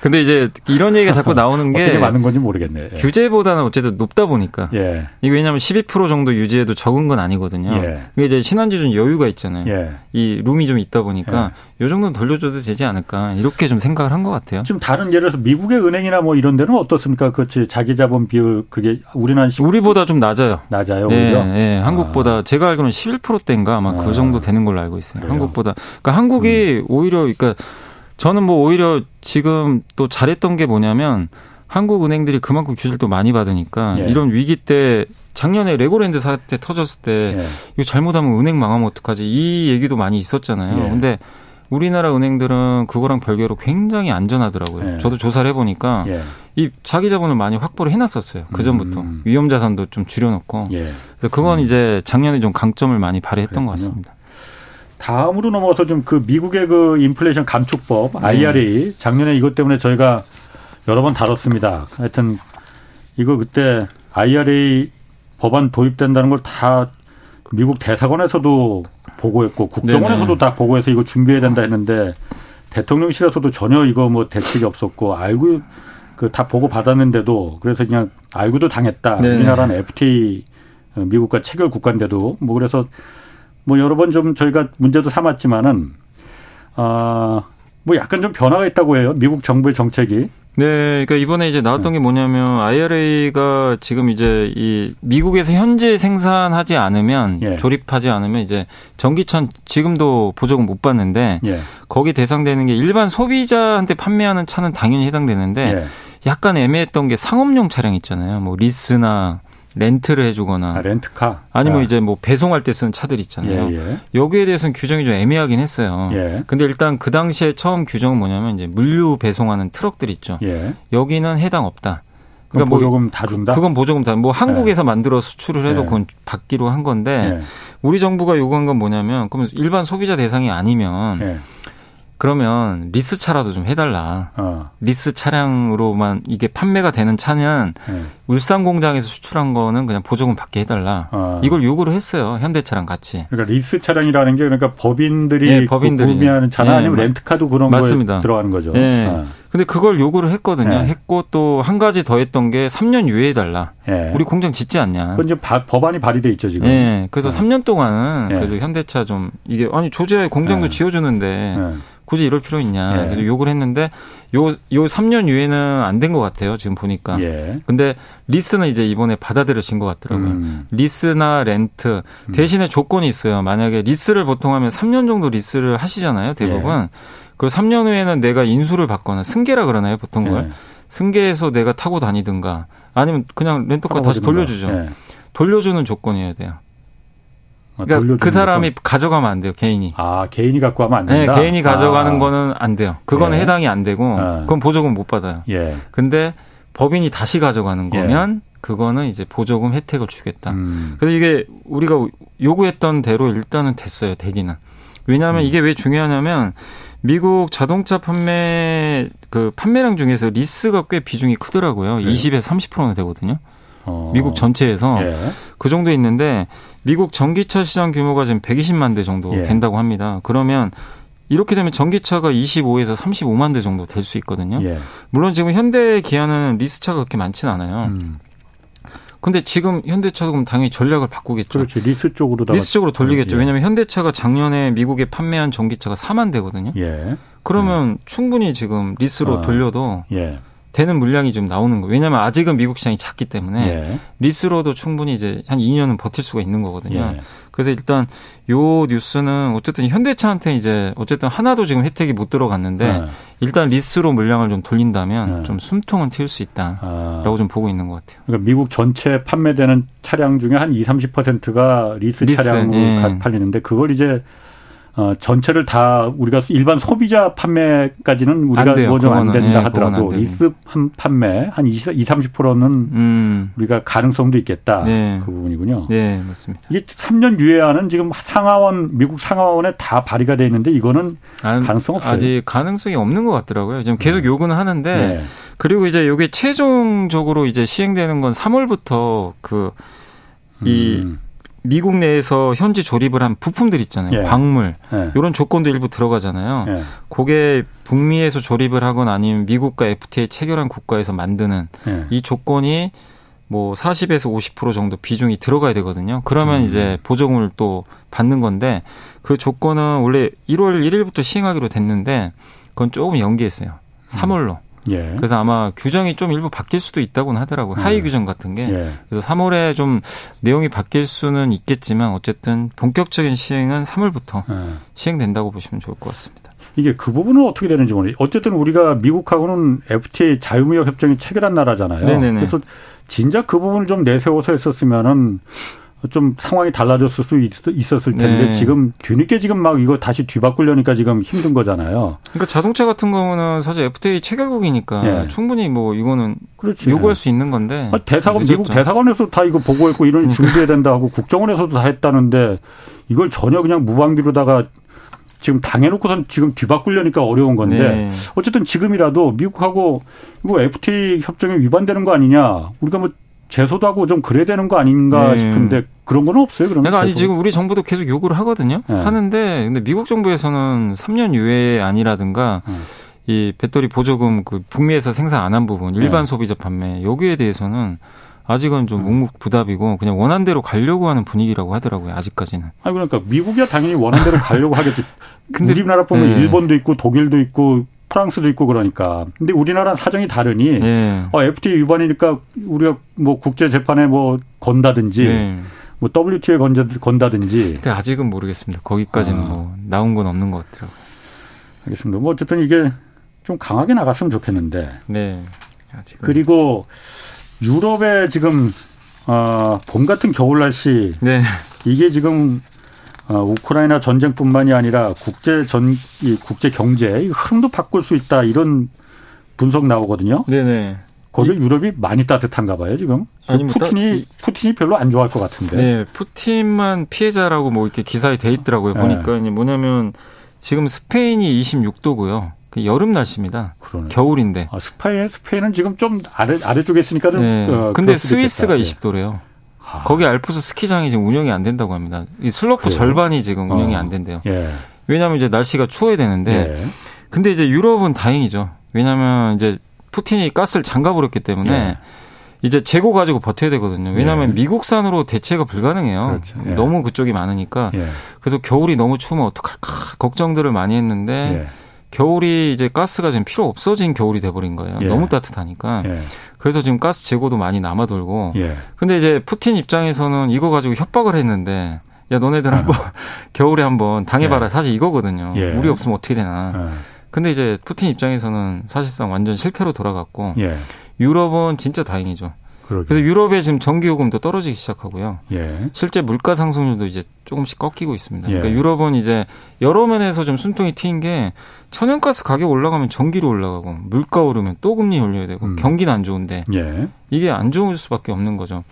근데 이제 이런 얘기가 자꾸 나오는 (laughs) 게 어떻게 맞는 건지 모르겠네. 예. 규제보다는 어쨌든 높다 보니까. 예. 이게 왜냐하면 12% 정도 유지해도 적은 건 아니거든요. 예. 이게 이제 신한지주는 여유가 있잖아요. 예. 이 룸이 좀 있다 보니까 예. 요 정도는 돌려줘도 되지 않을까 이렇게 좀 생각을 한 것 같아요. 지금 다른 예를 들어서 미국의 은행이나 뭐 이런 데는 어떻습니까? 그렇지 자기 자본 비율 그게 우리나라 우리보다 좀 낮아요. 낮아요. 예, 오히려. 예, 한국보다 아. 제가 알기로는 11%대인가 아마 그 아. 그 정도 되는 걸로 알고 있어요. 그래요? 한국보다. 그러니까 한국이 음. 오히려 그러니까 저는 뭐 오히려 지금 또 잘했던 게 뭐냐면 한국 은행들이 그만큼 규제를 또 많이 받으니까 예. 이런 위기 때 작년에 레고랜드 사태 터졌을 때 예. 이거 잘못하면 은행 망하면 어떡하지 이 얘기도 많이 있었잖아요. 예. 근데 우리나라 은행들은 그거랑 별개로 굉장히 안전하더라고요. 예. 저도 조사를 해보니까 예. 이 자기 자본을 많이 확보를 해놨었어요. 그 전부터 음. 위험 자산도 좀 줄여놓고. 예. 그래서 그건 음. 이제 작년에 좀 강점을 많이 발휘했던 그랬군요. 것 같습니다. 다음으로 넘어가서 좀 그 미국의 그 인플레이션 감축법 네. IRA 작년에 이것 때문에 저희가 여러 번 다뤘습니다. 하여튼 이거 그때 IRA 법안 도입된다는 걸 다 미국 대사관에서도 보고했고 국정원에서도 네네. 다 보고해서 이거 준비해야 된다 했는데 대통령실에서도 전혀 이거 뭐 대책이 없었고 알고 그 다 보고 받았는데도 그래서 그냥 알고도 당했다. 네 우리나라는 FTA 미국과 체결 국가인데도 뭐 그래서 뭐 여러 번 좀 저희가 문제도 삼았지만은 아 뭐 약간 좀 변화가 있다고 해요. 미국 정부의 정책이. 네, 그러니까 이번에 이제 나왔던 네. 게 뭐냐면 IRA가 지금 이제 이 미국에서 현재 생산하지 않으면 예. 조립하지 않으면 이제 전기차 지금도 보조금 못 받는데 예. 거기 대상되는 게 일반 소비자한테 판매하는 차는 당연히 해당되는데 예. 약간 애매했던 게 상업용 차량 있잖아요. 뭐 리스나 렌트를 해주거나 아, 렌트카 아니면 아. 이제 뭐 배송할 때 쓰는 차들 있잖아요. 예, 예. 여기에 대해서는 규정이 좀 애매하긴 했어요. 예. 근데 일단 그 당시에 처음 규정은 뭐냐면 이제 물류 배송하는 트럭들 있죠. 예. 여기는 해당 없다. 그러니까 뭐 보조금 뭐, 다 준다. 그건 보조금 다. 뭐 한국에서 예. 만들어 수출을 해도 예. 그건 받기로 한 건데 우리 정부가 요구한 건 뭐냐면 그러면 일반 소비자 대상이 아니면 그러면 리스 차라도 좀 해달라. 어. 리스 차량으로만 이게 판매가 되는 차는 네. 울산 공장에서 수출한 거는 그냥 보조금 받게 해달라. 어. 이걸 요구를 했어요. 현대차랑 같이. 그러니까 리스 차량이라는 게 그러니까 법인들이 네, 법인들이 구매하는 차나 네, 아니면 렌트카도 그런 맞습니다. 거에 들어가는 거죠. 네. 어. 근데 그걸 요구를 했거든요. 네. 했고 또 한 가지 더 했던 게 3년 유예해 달라. 네. 우리 공장 짓지 않냐. 그건 이제 바, 법안이 발의돼 있죠 지금. 네. 그래서 네. 3년 동안은 그래도 현대차 좀 이게 아니 조지아에 공장도 지어주는데. 굳이 이럴 필요 있냐. 예. 그래서 욕을 했는데 요, 요 3년 유예는 안 된 것 같아요. 지금 보니까. 예. 근데 리스는 이제 이번에 받아들여진 것 같더라고요. 음. 리스나 렌트 음. 대신에 조건이 있어요. 만약에 리스를 보통 하면 3년 정도 리스를 하시잖아요. 대부분. 예. 그 3년 후에는 내가 인수를 받거나 승계라 그러나요? 보통 걸. 예. 승계해서 내가 타고 다니든가 아니면 그냥 렌터카 다시 돌려주죠. 예. 돌려주는 조건이어야 돼요. 아, 그러니까 그 사람이 거? 가져가면 안 돼요, 개인이. 아, 개인이 갖고 하면 안 된다? 네, 개인이 가져가는 아. 거는 안 돼요. 그거는 예. 해당이 안 되고, 아. 그건 보조금 못 받아요. 예. 근데 법인이 다시 가져가는 예. 거면, 예. 그거는 이제 보조금 혜택을 주겠다. 음. 그래서 이게 우리가 요구했던 대로 일단은 됐어요, 되기는. 왜냐하면 음. 이게 왜 중요하냐면, 미국 자동차 판매, 그 판매량 중에서 리스가 꽤 비중이 크더라고요. 네. 20에서 30%나 되거든요. 어. 미국 전체에서 예. 그 정도 있는데 미국 전기차 시장 규모가 지금 120만 대 정도 예. 된다고 합니다. 그러면 이렇게 되면 전기차가 25에서 35만 대 정도 될 수 있거든요. 예. 물론 지금 현대 기아는 리스차가 그렇게 많지는 않아요. 음. 근데 지금 현대차도 그럼 당연히 전략을 바꾸겠죠. 그렇지. 리스 쪽으로 리스 쪽으로 돌리겠죠. 예. 왜냐하면 현대차가 작년에 미국에 판매한 전기차가 4만 대거든요. 예. 그러면 음. 충분히 지금 리스로 아. 돌려도 예. 되는 물량이 좀 나오는 거예요. 왜냐하면 아직은 미국 시장이 작기 때문에 예. 리스로도 충분히 이제 한 2년은 버틸 수가 있는 거거든요. 예. 그래서 일단 요 뉴스는 어쨌든 현대차한테 이제 어쨌든 하나도 지금 혜택이 못 들어갔는데 예. 일단 리스로 물량을 좀 돌린다면 예. 좀 숨통은 트일 수 있다라고 아. 좀 보고 있는 것 같아요. 그러니까 미국 전체 판매되는 차량 중에 한 2, 30%가 리스, 리스 차량으로 예. 팔리는데 그걸 이제 어, 전체를 다 우리가 일반 소비자 판매까지는 우리가 뭐좀 안 된다 네, 하더라도 리스 판매 한 20, 20 30%는 음. 우리가 가능성도 있겠다. 네. 그 부분이군요. 네, 맞습니다. 이게 3년 유예안은 지금 상하원 미국 상하원에 다 발의가 돼 있는데 이거는 안, 가능성 없어요. 아직 가능성이 없는 것 같더라고요. 지금 계속 네. 요구는 하는데 네. 그리고 이제 이게 최종적으로 이제 시행되는 건 3월부터 그이 음. 미국 내에서 현지 조립을 한 부품들 있잖아요. 예. 광물. 예. 이런 조건도 일부 들어가잖아요. 예. 그게 북미에서 조립을 하거나 아니면 미국과 FTA 체결한 국가에서 만드는 예. 이 조건이 뭐 40에서 50% 정도 비중이 들어가야 되거든요. 그러면 음. 이제 보조금을 또 받는 건데 그 조건은 원래 1월 1일부터 시행하기로 됐는데 그건 조금 연기했어요. 3월로. 음. 예. 그래서 아마 규정이 좀 일부 바뀔 수도 있다고는 하더라고요. 하위 예. 규정 같은 게. 예. 그래서 3월에 좀 내용이 바뀔 수는 있겠지만 어쨌든 본격적인 시행은 3월부터 예. 시행된다고 보시면 좋을 것 같습니다. 이게 그 부분은 어떻게 되는지 모르겠어요. 어쨌든 우리가 미국하고는 FTA 자유무역 협정이 체결한 나라잖아요. 네네네. 그래서 진짜 그 부분을 좀 내세워서 했었으면은 좀 상황이 달라졌을 수 있, 었을 텐데 네. 지금 뒤늦게 지금 막 이거 다시 뒤바꾸려니까 지금 힘든 거잖아요. 그러니까 자동차 같은 경우는 사실 FTA 체결국이니까 네. 충분히 뭐 이거는 그렇지. 요구할 수 있는 건데 아, 대사관 미국 대사관에서 다 이거 보고했고 이런 그러니까. 준비해야 된다 하고 국정원에서도 다 했다는데 이걸 전혀 그냥 무방비로다가 지금 당해놓고선 지금 뒤바꾸려니까 어려운 건데 네. 어쨌든 지금이라도 미국하고 이거 FTA 협정에 위반되는 거 아니냐 우리가 뭐 제소도 하고 좀 그래야 되는 거 아닌가 네. 싶은데 그런 건 없어요. 그러면 그러니까 아니 지금 우리 정부도 계속 요구를 하거든요. 네. 하는데 근데 미국 정부에서는 3년 유예 아니라든가 네. 이 배터리 보조금 그 북미에서 생산 안 한 부분 일반 네. 소비자 판매 여기에 대해서는 아직은 좀 음. 묵묵부답이고 그냥 원한대로 가려고 하는 분위기라고 하더라고요. 아직까지는. 아 그러니까 미국이야 당연히 원한대로 가려고 하겠지. (laughs) 근데 우리나라 보면 네. 일본도 있고 독일도 있고 프랑스도 있고 그러니까. 근데 우리나라 사정이 다르니 네. 어, FTA 위반이니까 우리가 뭐 국제 재판에 뭐 건다든지 네. 뭐 WTO에 건다, 건다든지. 근데 아직은 모르겠습니다. 거기까지는 아. 뭐 나온 건 없는 것 같더라고요. 알겠습니다. 뭐 어쨌든 이게 좀 강하게 나갔으면 좋겠는데. 네. 아직은. 그리고 유럽의 지금 어, 봄 같은 겨울 날씨 네. 이게 지금 어, 우크라이나 전쟁뿐만이 아니라 국제 전, 이 국제 경제 흐름도 바꿀 수 있다 이런 분석 나오거든요. 네네. 거기 유럽이 많이 따뜻한가 봐요 지금. 아니, 뭐 푸틴이 푸틴이 별로 안 좋아할 것 같은데. 네, 푸틴만 피해자라고 뭐 이렇게 기사에 돼 있더라고요. 네. 보니까 뭐냐면 지금 스페인이 26도고요. 그 여름 날씨입니다. 그러네. 겨울인데. 아, 스페인 스페인은 지금 좀 아래 아래쪽에 있으니까 좀. 네. 어, 근데 스위스가 있겠다. 20도래요. 아. 거기 알프스 스키장이 지금 운영이 안 된다고 합니다. 이 슬로프 그래요? 절반이 지금 운영이 어. 안 된대요. 예. 왜냐하면 이제 날씨가 추워야 되는데. 예. 근데 이제 유럽은 다행이죠. 왜냐하면 이제 푸틴이 가스를 잠가버렸기 때문에. 예. 이제 재고 가지고 버텨야 되거든요. 왜냐하면 예. 미국산으로 대체가 불가능해요. 그렇죠. 예. 너무 그쪽이 많으니까. 예. 그래서 겨울이 너무 추우면 어떡할까 걱정들을 많이 했는데 예. 겨울이 이제 가스가 지금 필요 없어진 겨울이 돼버린 거예요. 예. 너무 따뜻하니까. 예. 그래서 지금 가스 재고도 많이 남아돌고. 예. 근데 이제 푸틴 입장에서는 이거 가지고 협박을 했는데 야 너네들 한번 어. (laughs) 겨울에 한번 당해봐라. 예. 사실 이거거든요. 예. 우리 없으면 어떻게 되나. 예. 근데 이제 푸틴 입장에서는 사실상 완전 실패로 돌아갔고 유럽은 진짜 다행이죠. 그러게. 그래서 유럽의 지금 전기요금도 떨어지기 시작하고요. 예. 실제 물가 상승률도 이제 조금씩 꺾이고 있습니다. 예. 그러니까 유럽은 이제 여러 면에서 좀 숨통이 트인 게 천연가스 가격 올라가면 전기료 올라가고 물가 오르면 또 금리 올려야 되고 음. 경기는 안 좋은데 예. 이게 안 좋을 수밖에 없는 거죠.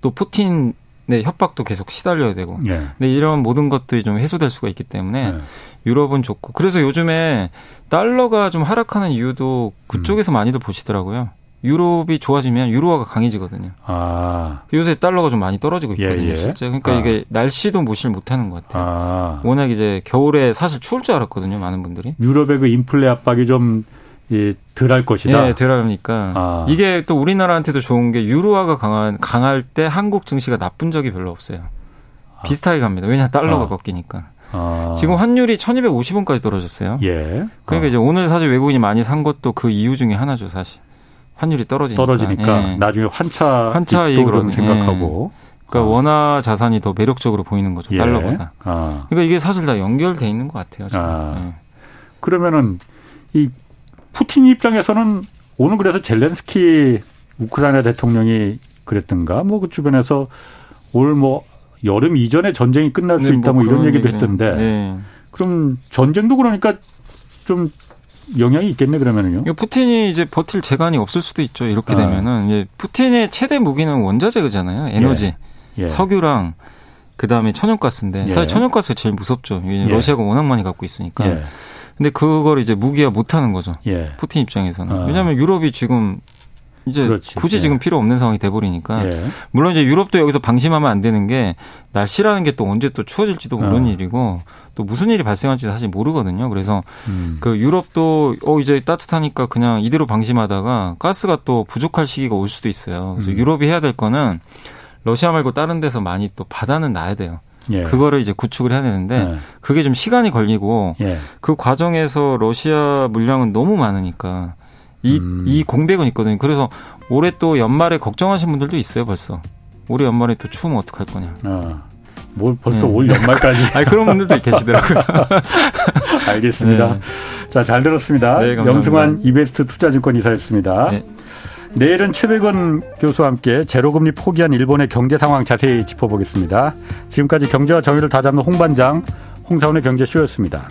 또 푸틴 네, 협박도 계속 시달려야 되고. 예. 근데 이런 모든 것들이 좀 해소될 수가 있기 때문에 예. 유럽은 좋고. 그래서 요즘에 달러가 좀 하락하는 이유도 그쪽에서 음. 많이들 보시더라고요. 유럽이 좋아지면 유로화가 강해지거든요. 아. 요새 달러가 좀 많이 떨어지고 예, 있거든요, 예, 예. 실제. 그러니까 아. 이게 날씨도 무시를 못 하는 것 같아요. 아. 워낙 이제 겨울에 사실 추울 줄 알았거든요, 많은 분들이. 유럽의 그 인플레 압박이 좀 예, 덜할 것이다. 예, 덜하니까 아. 이게 또 우리나라한테도 좋은 게 유로화가 강한 강할 때 한국 증시가 나쁜 적이 별로 없어요. 아. 비슷하게 갑니다. 왜냐 달러가 아. 꺾이니까. 아. 지금 환율이 1,250원까지 떨어졌어요. 예. 그러니까 아. 이제 오늘 사실 외국인이 많이 산 것도 그 이유 중에 하나죠, 사실. 환율이 떨어지니까, 떨어지니까 예. 나중에 환차 환차 이익으로 생각하고 예. 그러니까 아. 원화 자산이 더 매력적으로 보이는 거죠 예. 달러보다. 아. 그러니까 이게 사실 다 연결돼 있는 것 같아요. 지금. 아. 예. 그러면은 이 푸틴 입장에서는 오늘 그래서 젤렌스키 우크라이나 대통령이 그랬던가 뭐 그 주변에서 올 뭐 여름 이전에 전쟁이 끝날 수 네, 있다 뭐, 뭐 이런 얘기도 했던데 네. 그럼 전쟁도 그러니까 좀 영향이 있겠네 그러면은요. 푸틴이 이제 버틸 재간이 없을 수도 있죠. 이렇게 아. 되면은 이제 푸틴의 최대 무기는 원자재잖아요. 에너지, 예. 예. 석유랑 그 다음에 천연가스인데 예. 사실 천연가스가 제일 무섭죠. 예. 러시아가 워낙 많이 갖고 있으니까. 예. 근데 그걸 이제 무기화 못하는 거죠. 예. 푸틴 입장에서는. 아. 왜냐하면 유럽이 지금 이제 그렇지. 굳이 예. 지금 필요 없는 상황이 돼버리니까 예. 물론 이제 유럽도 여기서 방심하면 안 되는 게 날씨라는 게 또 언제 또 추워질지도 모르는 어. 일이고 또 무슨 일이 발생할지 사실 모르거든요. 그래서 음. 그 유럽도 어 이제 따뜻하니까 그냥 이대로 방심하다가 가스가 또 부족할 시기가 올 수도 있어요. 그래서 음. 유럽이 해야 될 거는 러시아 말고 다른 데서 많이 또 바다는 놔야 돼요. 예. 그거를 이제 구축을 해야 되는데 예. 그게 좀 시간이 걸리고 예. 그 과정에서 러시아 물량은 너무 많으니까 이, 음. 이 공백은 있거든요. 그래서 올해 또 연말에 걱정하신 분들도 있어요, 벌써. 올해 연말에 또 추우면 어떡할 거냐. 아. 뭘 벌써 음. 올 연말까지. (laughs) 아 그런 분들도 계시더라고요. (laughs) 알겠습니다. 네. 자, 잘 들었습니다. 네, 영승환 이베스트 투자증권 이사였습니다. 네. 내일은 최백원 교수와 함께 제로금리 포기한 일본의 경제 상황 자세히 짚어보겠습니다. 지금까지 경제와 정의를 다잡는 홍반장 홍사원의 경제쇼였습니다.